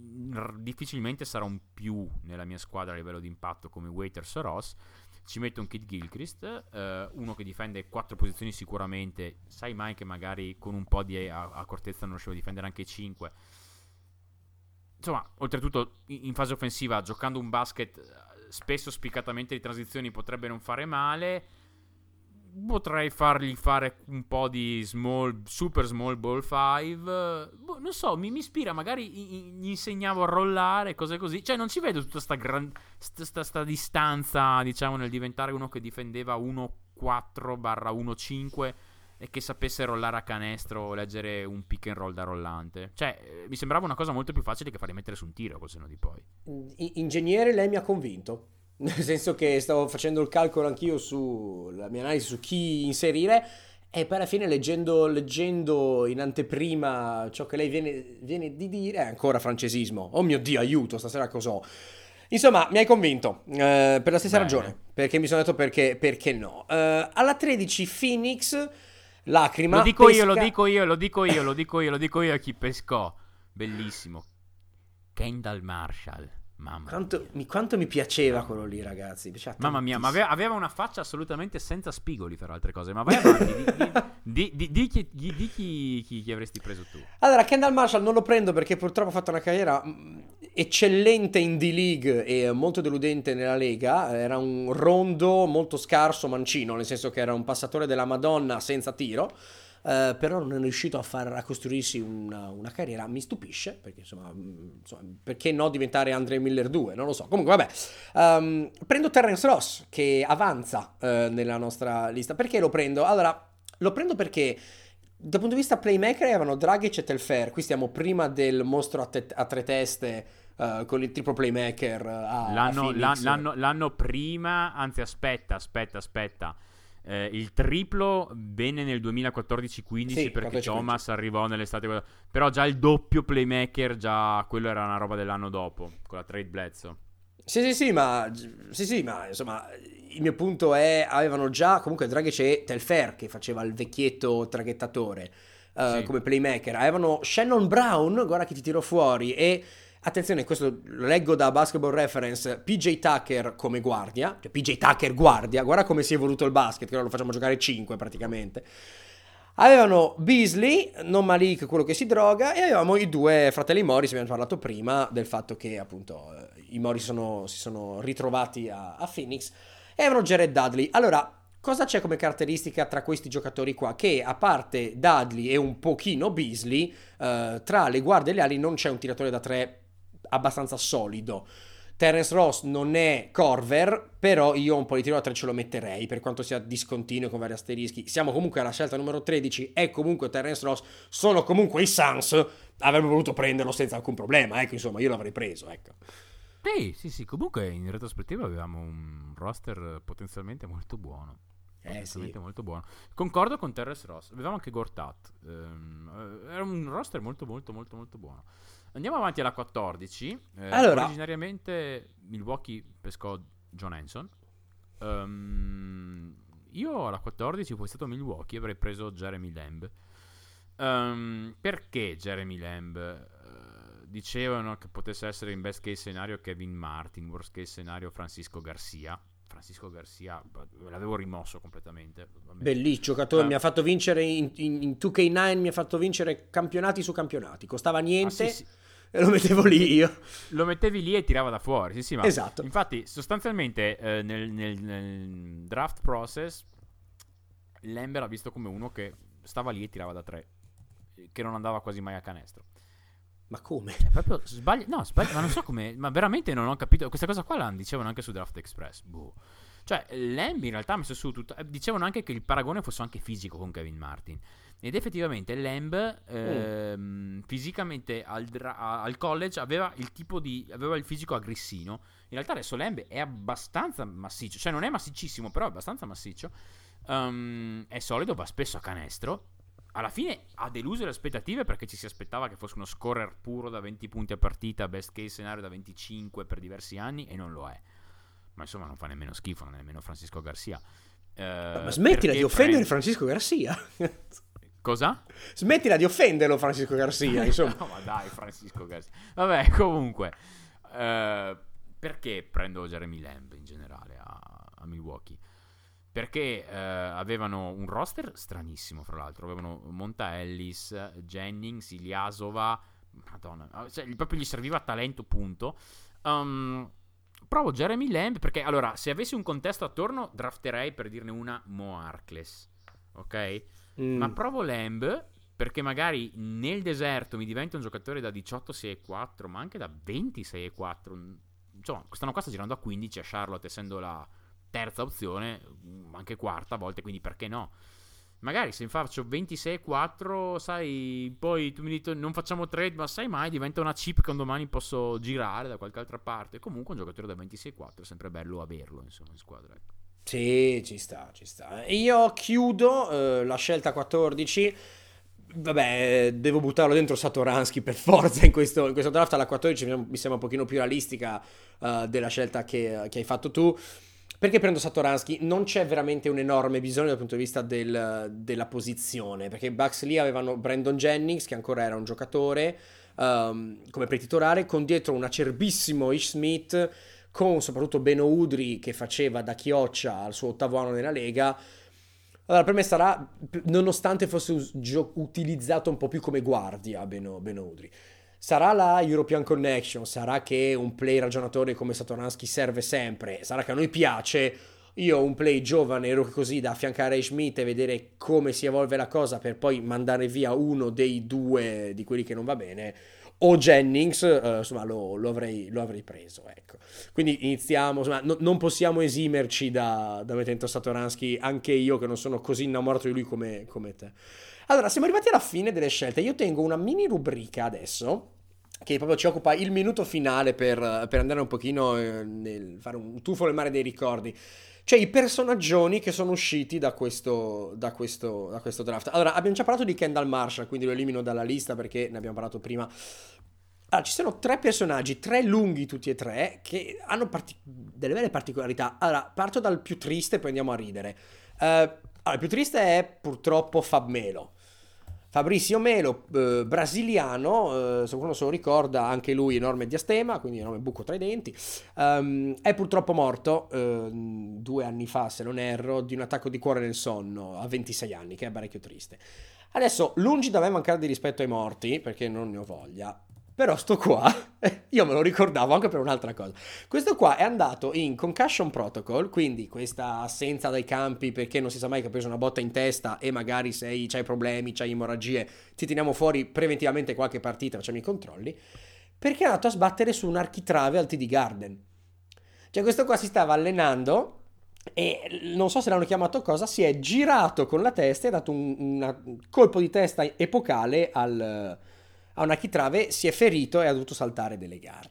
difficilmente sarà un più nella mia squadra a livello di impatto come Waiters o Ross, ci metto un Kid Gilchrist, eh, uno che difende quattro posizioni sicuramente, sai mai che magari con un po' di accortezza non riusciva a difendere anche 5 insomma, oltretutto in fase offensiva, giocando un basket eh, spesso spiccatamente di transizioni potrebbe non fare male. Potrei fargli fare un po' di small, super small ball 5. Boh, non so, mi, mi ispira. Magari gli insegnavo a rollare, cose così. Cioè, non ci vedo tutta sta, gran, sta, sta, sta distanza, diciamo, nel diventare uno che difendeva 1-4-1-5 e che sapesse rollare a canestro o leggere un pick and roll da rollante. Cioè, eh, mi sembrava una cosa molto più facile che farli mettere su un tiro col seno di poi. Ingegnere, lei mi ha convinto. Nel senso che stavo facendo il calcolo anch'io sulla mia analisi su chi inserire. E poi alla fine leggendo, leggendo, in anteprima ciò che lei viene, viene di dire, è ancora francesismo. Oh mio Dio, aiuto, stasera cos'ho? Insomma, mi hai convinto, eh, per la stessa Bene. ragione, perché mi sono detto perché, perché no. Eh, alla 13 Phoenix Lacrima. Lo dico pesca... io, lo dico io, lo dico io, lo dico io, lo dico io a chi pescò. Bellissimo. Kendall Marshall. Mamma quanto mi, quanto mi piaceva quello lì, ragazzi. Mamma mia, ma aveva, aveva, una faccia assolutamente senza spigoli, per altre cose. Ma vai avanti, di, di, di, chi, di chi, chi, chi, avresti preso tu? Allora, Kendall Marshall non lo prendo perché purtroppo ha fatto una carriera mm, eccellente in D-League e molto deludente nella Lega. Era un rondo molto scarso mancino, nel senso che era un passatore della Madonna senza tiro. Uh, però non è riuscito a, far, a costruirsi una, una, carriera, mi stupisce, perché insomma, mm, insomma, perché no diventare Andre Miller 2, non lo so. Comunque vabbè, um, prendo Terence Ross che avanza uh, nella nostra lista. Perché lo prendo? Allora, lo prendo perché dal punto di vista playmaker avevano Dragic e Telfair, qui stiamo prima del mostro a, te- a tre teste uh, con il triplo playmaker a, l'anno, a l'anno, l'anno prima, anzi aspetta, aspetta, aspetta. Eh, il triplo venne nel 2014-15 sì, perché Thomas arrivò nell'estate. Però già il doppio playmaker, già quello era una roba dell'anno dopo, con la trade Bledsoe. Sì, sì, sì, ma, sì, sì, ma insomma, il mio punto è, avevano già comunque Dragic e Telfer che faceva il vecchietto traghettatore uh, sì. come playmaker. Avevano Shannon Brown, guarda che ti tiro fuori, e Attenzione, questo lo leggo da Basketball Reference, PJ Tucker come guardia, cioè PJ Tucker guardia, guarda come si è evoluto il basket, che ora lo facciamo giocare 5 praticamente. Avevano Beasley, non Malik, quello che si droga, e avevamo i due fratelli Morris, abbiamo parlato prima del fatto che appunto eh, i Morris sono, si sono ritrovati a, a Phoenix, e avevano Jared Dudley. Allora, cosa c'è come caratteristica tra questi giocatori qua? Che a parte Dudley e un pochino Beasley, eh, tra le guardie e le ali non c'è un tiratore da tre abbastanza solido. Terence Ross non è Corver, però io un po' di tiro da 3 ce lo metterei, per quanto sia discontinuo con vari asterischi. Siamo comunque alla scelta numero 13, è comunque Terence Ross, sono comunque i Suns, avrebbero voluto prenderlo senza alcun problema, ecco, insomma, io l'avrei preso, ecco. Sì, sì, sì, comunque in retrospettiva avevamo un roster potenzialmente molto buono. Eh sì. molto buono. Concordo con Terence Ross. Avevamo anche Gortat. Ehm, era un roster molto, molto, molto, molto buono. Andiamo avanti alla 14. Eh, allora. Originariamente Milwaukee pescò John Hanson. Um, io alla 14, poi stato Milwaukee, avrei preso Jeremy Lamb. Um, perché Jeremy Lamb? Uh, dicevano che potesse essere in best case scenario Kevin Martin, worst case scenario Francisco Garcia. Francisco Garcia l'avevo rimosso completamente. Bellissimo giocatore, uh, mi ha fatto vincere in, in, in, 2K9, mi ha fatto vincere campionati su campionati, costava niente. Ah, sì, sì e lo mettevo lì io. Lo mettevi lì e tirava da fuori, sì sì, ma esatto. infatti sostanzialmente eh, nel, nel, nel, draft process Lamber ha visto come uno che stava lì e tirava da tre, che non andava quasi mai a canestro. Ma come? È proprio sbagli- no, sbagli- ma non so come, ma veramente non ho capito, questa cosa qua la dicevano anche su Draft Express, boh. Cioè, Lamb in realtà ha messo su tutto. Eh, dicevano anche che il paragone fosse anche fisico con Kevin Martin. Ed effettivamente Lamb ehm, mm. fisicamente al, dra- al, college aveva il tipo di aveva il fisico aggressino. In realtà adesso Lamb è abbastanza massiccio, cioè non è massicissimo, però è abbastanza massiccio. Um, è solido, va spesso a canestro. Alla fine ha deluso le aspettative perché ci si aspettava che fosse uno scorer puro da 20 punti a partita, best case scenario da 25 per diversi anni e non lo è. Ma insomma non fa nemmeno schifo, non è nemmeno Francisco Garcia. Uh, ma smettila di offendere prende... Francisco Garcia. Cosa? Smettila di offenderlo, Francisco Garcia. Insomma. no, ma dai, Francisco Garcia. Vabbè, comunque. Uh, perché prendo Jeremy Lamb in generale a, a Milwaukee? Perché uh, avevano un roster stranissimo, fra l'altro. Avevano Monta Ellis, Jennings, Iliasova. Madonna, cioè, proprio gli serviva talento, punto. Um, provo Jeremy Lamb perché, allora, se avessi un contesto attorno, drafterei per dirne una Mo Arcles. Ok? Mm. Ma provo Lamb perché magari nel deserto mi diventa un giocatore da 18 6 4, ma anche da 20 6 4. Insomma, quest'anno qua sta girando a 15 a Charlotte, essendo la terza opzione, mm, anche quarta a volte, quindi perché no? Magari se faccio 26 4, sai, poi tu mi dici non facciamo trade, ma sai mai, diventa una chip che un domani posso girare da qualche altra parte. Comunque un giocatore da 26 4 è sempre bello averlo, insomma, in squadra, ecco. Sì, ci sta, ci sta. Io chiudo eh, la scelta 14. Vabbè, devo buttarlo dentro Satoransky per forza in questo, in questo draft. Alla 14 mi sembra un pochino più realistica uh, della scelta che, che, hai fatto tu. Perché prendo Satoransky? Non c'è veramente un enorme bisogno dal punto di vista del, della posizione. Perché i Bucks lì avevano Brandon Jennings, che ancora era un giocatore, um, come pretitolare, con dietro un acerbissimo Ish Smith con soprattutto Beno Udri che faceva da chioccia al suo ottavo anno nella Lega. Allora, per me sarà, nonostante fosse utilizzato un po' più come guardia Beno, Beno Udri, sarà la European Connection, sarà che un play ragionatore come Satoransky serve sempre, sarà che a noi piace, io un play giovane ero così da affiancare Schmidt e vedere come si evolve la cosa per poi mandare via uno dei due di quelli che non va bene o Jennings, eh, insomma, lo, lo, avrei, lo, avrei, preso. Ecco. Quindi iniziamo, insomma, no, non possiamo esimerci da, da mettere Satoransky, anche io che non sono così innamorato di lui come, come te. Allora, siamo arrivati alla fine delle scelte. Io tengo una mini rubrica adesso che proprio ci occupa il minuto finale per, per andare un pochino eh, nel fare un tuffo nel mare dei ricordi cioè i personaggioni che sono usciti da questo, da, questo, da questo, draft. Allora, abbiamo già parlato di Kendall Marshall, quindi lo elimino dalla lista perché ne abbiamo parlato prima. Allora, ci sono tre personaggi, tre lunghi tutti e tre, che hanno partic- delle vere particolarità. Allora, parto dal più triste e poi andiamo a ridere. Uh, allora, il più triste è purtroppo Fab Melo. Fabrizio Melo, eh, brasiliano, eh, se qualcuno se lo ricorda, anche lui enorme diastema, quindi enorme buco tra i denti, um, è purtroppo morto eh, due anni fa, se non erro, di un attacco di cuore nel sonno a 26 anni, che è parecchio triste. Adesso, lungi da me mancare di rispetto ai morti, perché non ne ho voglia, però sto qua, io me lo ricordavo anche per un'altra cosa. Questo qua è andato in concussion protocol, quindi questa assenza dai campi perché non si sa mai che ha preso una botta in testa e magari se hai problemi, hai emorragie, ti teniamo fuori preventivamente qualche partita, facciamo i controlli, perché è andato a sbattere su un architrave al TD Garden. Cioè questo qua si stava allenando e non so se l'hanno chiamato cosa, si è girato con la testa e ha dato un, un colpo di testa epocale al a un architrave, si è ferito e ha dovuto saltare delle gare.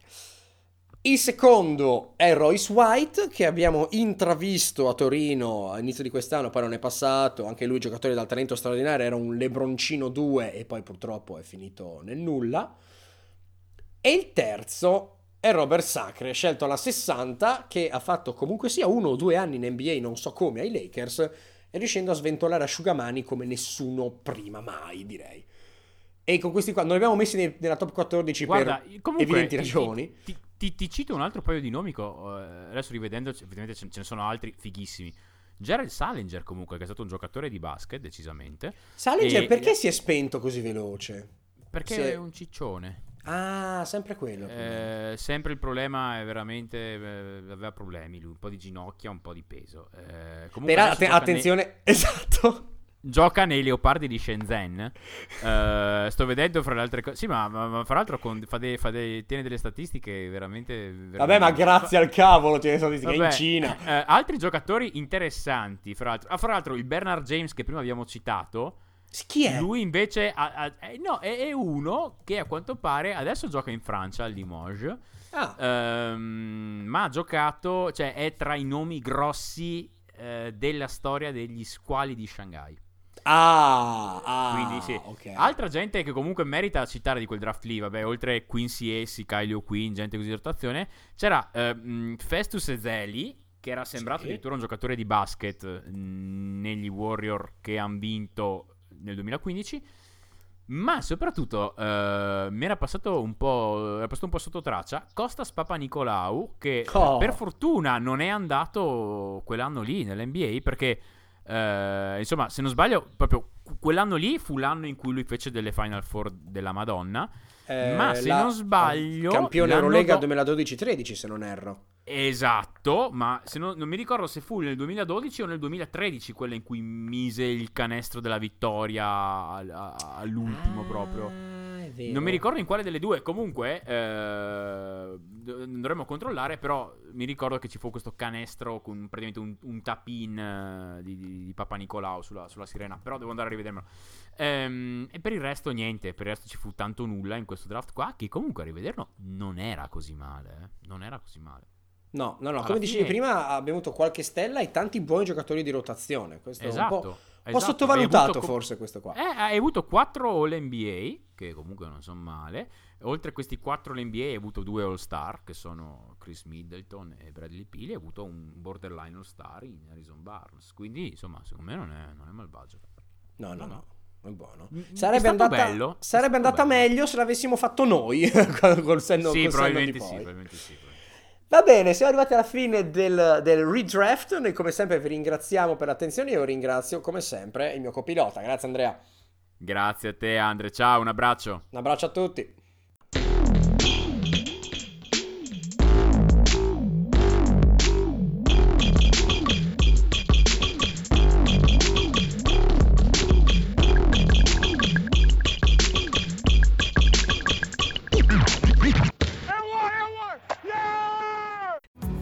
Il secondo è Royce White, che abbiamo intravisto a Torino all'inizio di quest'anno, poi non è passato, anche lui giocatore dal talento straordinario, era un Lebroncino 2 e poi purtroppo è finito nel nulla. E il terzo è Robert Sacre, scelto alla 60, che ha fatto comunque sia uno o due anni in NBA, non so come, ai Lakers, e riuscendo a sventolare asciugamani come nessuno prima mai, direi. E con questi qua non li abbiamo messi nella top 14 Guarda, per comunque, evidenti ragioni. Ti, ti, ti, cito un altro paio di nomi. Eh, adesso rivedendoci, ovviamente ce, ce ne sono altri fighissimi. Gerald Salinger, comunque, che è stato un giocatore di basket, decisamente. Salinger, e, perché si è spento così veloce? Perché è... è un ciccione. Ah, sempre quello. Eh, sempre il problema è veramente. Eh, aveva problemi lui, un po' di ginocchia, un po' di peso. Eh, Però att- attenzione, ne... esatto gioca nei leopardi di Shenzhen. Uh, sto vedendo fra le altre cose. Sì, ma, ma, ma, fra l'altro con, fa dei, fa dei, tiene delle statistiche veramente. veramente... Vabbè, ma grazie al cavolo tiene statistiche Vabbè, in Cina. Uh, altri giocatori interessanti. Fra l'altro. Ah, fra l'altro, il Bernard James che prima abbiamo citato. Chi è? Lui invece ha, ha, eh, no, è, è, uno che a quanto pare adesso gioca in Francia al Limoges. Ah. Um, ma ha giocato, cioè è tra i nomi grossi eh, della storia degli squali di Shanghai. Ah, ah quindi sì. Okay. Altra gente che comunque merita citare di quel draft lì, vabbè, oltre Quincy Essi, Kylio Quinn, gente così di rotazione, c'era uh, Festus Ezeli, che era sembrato sì. addirittura un giocatore di basket mh, negli Warrior che hanno vinto nel 2015. Ma soprattutto uh, mi era passato un po', era passato un po' sotto traccia Costas Papa Nicolau, che oh. per fortuna non è andato quell'anno lì nell'NBA perché eh, insomma, se non sbaglio, proprio quell'anno lì fu l'anno in cui lui fece delle Final Four della Madonna. Eh, ma se non sbaglio, campione Eurolega do... 2012-13, se non erro. Esatto, ma non, non, mi ricordo se fu nel 2012 o nel 2013 quella in cui mise il canestro della vittoria all'ultimo ah, proprio. Non mi ricordo in quale delle due. Comunque, eh, dovremmo controllare. Però mi ricordo che ci fu questo canestro con praticamente un, un tap-in eh, di, di, di, Papa Nicolau sulla, sulla, sirena. Però devo andare a rivedermelo. Ehm, e per il resto, niente. Per il resto ci fu tanto nulla in questo draft qua. Che comunque a rivederlo non era così male. Eh. Non era così male. No, no, no, Alla come fine... dicevi prima, abbiamo avuto qualche stella e tanti buoni giocatori di rotazione. Questo esatto. è un po', esatto. po sottovalutato co- forse questo qua. Eh, hai avuto 4 All NBA, che comunque non sono male. Oltre a questi 4 All NBA hai avuto due All Star, che sono Chris Middleton e Bradley Pili. Hai avuto un borderline All Star in Harrison Barnes. Quindi, insomma, secondo me non è, non è malvagio. No, no, no. È buono. Sarebbe andata, bello. Sarebbe andata meglio se l'avessimo fatto noi col senno, sì, col probabilmente senno sì, probabilmente sì. Va bene, siamo arrivati alla fine del, del, redraft. Noi, come sempre, vi ringraziamo per l'attenzione. Io ringrazio, come sempre, il mio copilota. Grazie, Andrea. Grazie a te, Andre. Ciao, un abbraccio. Un abbraccio a tutti.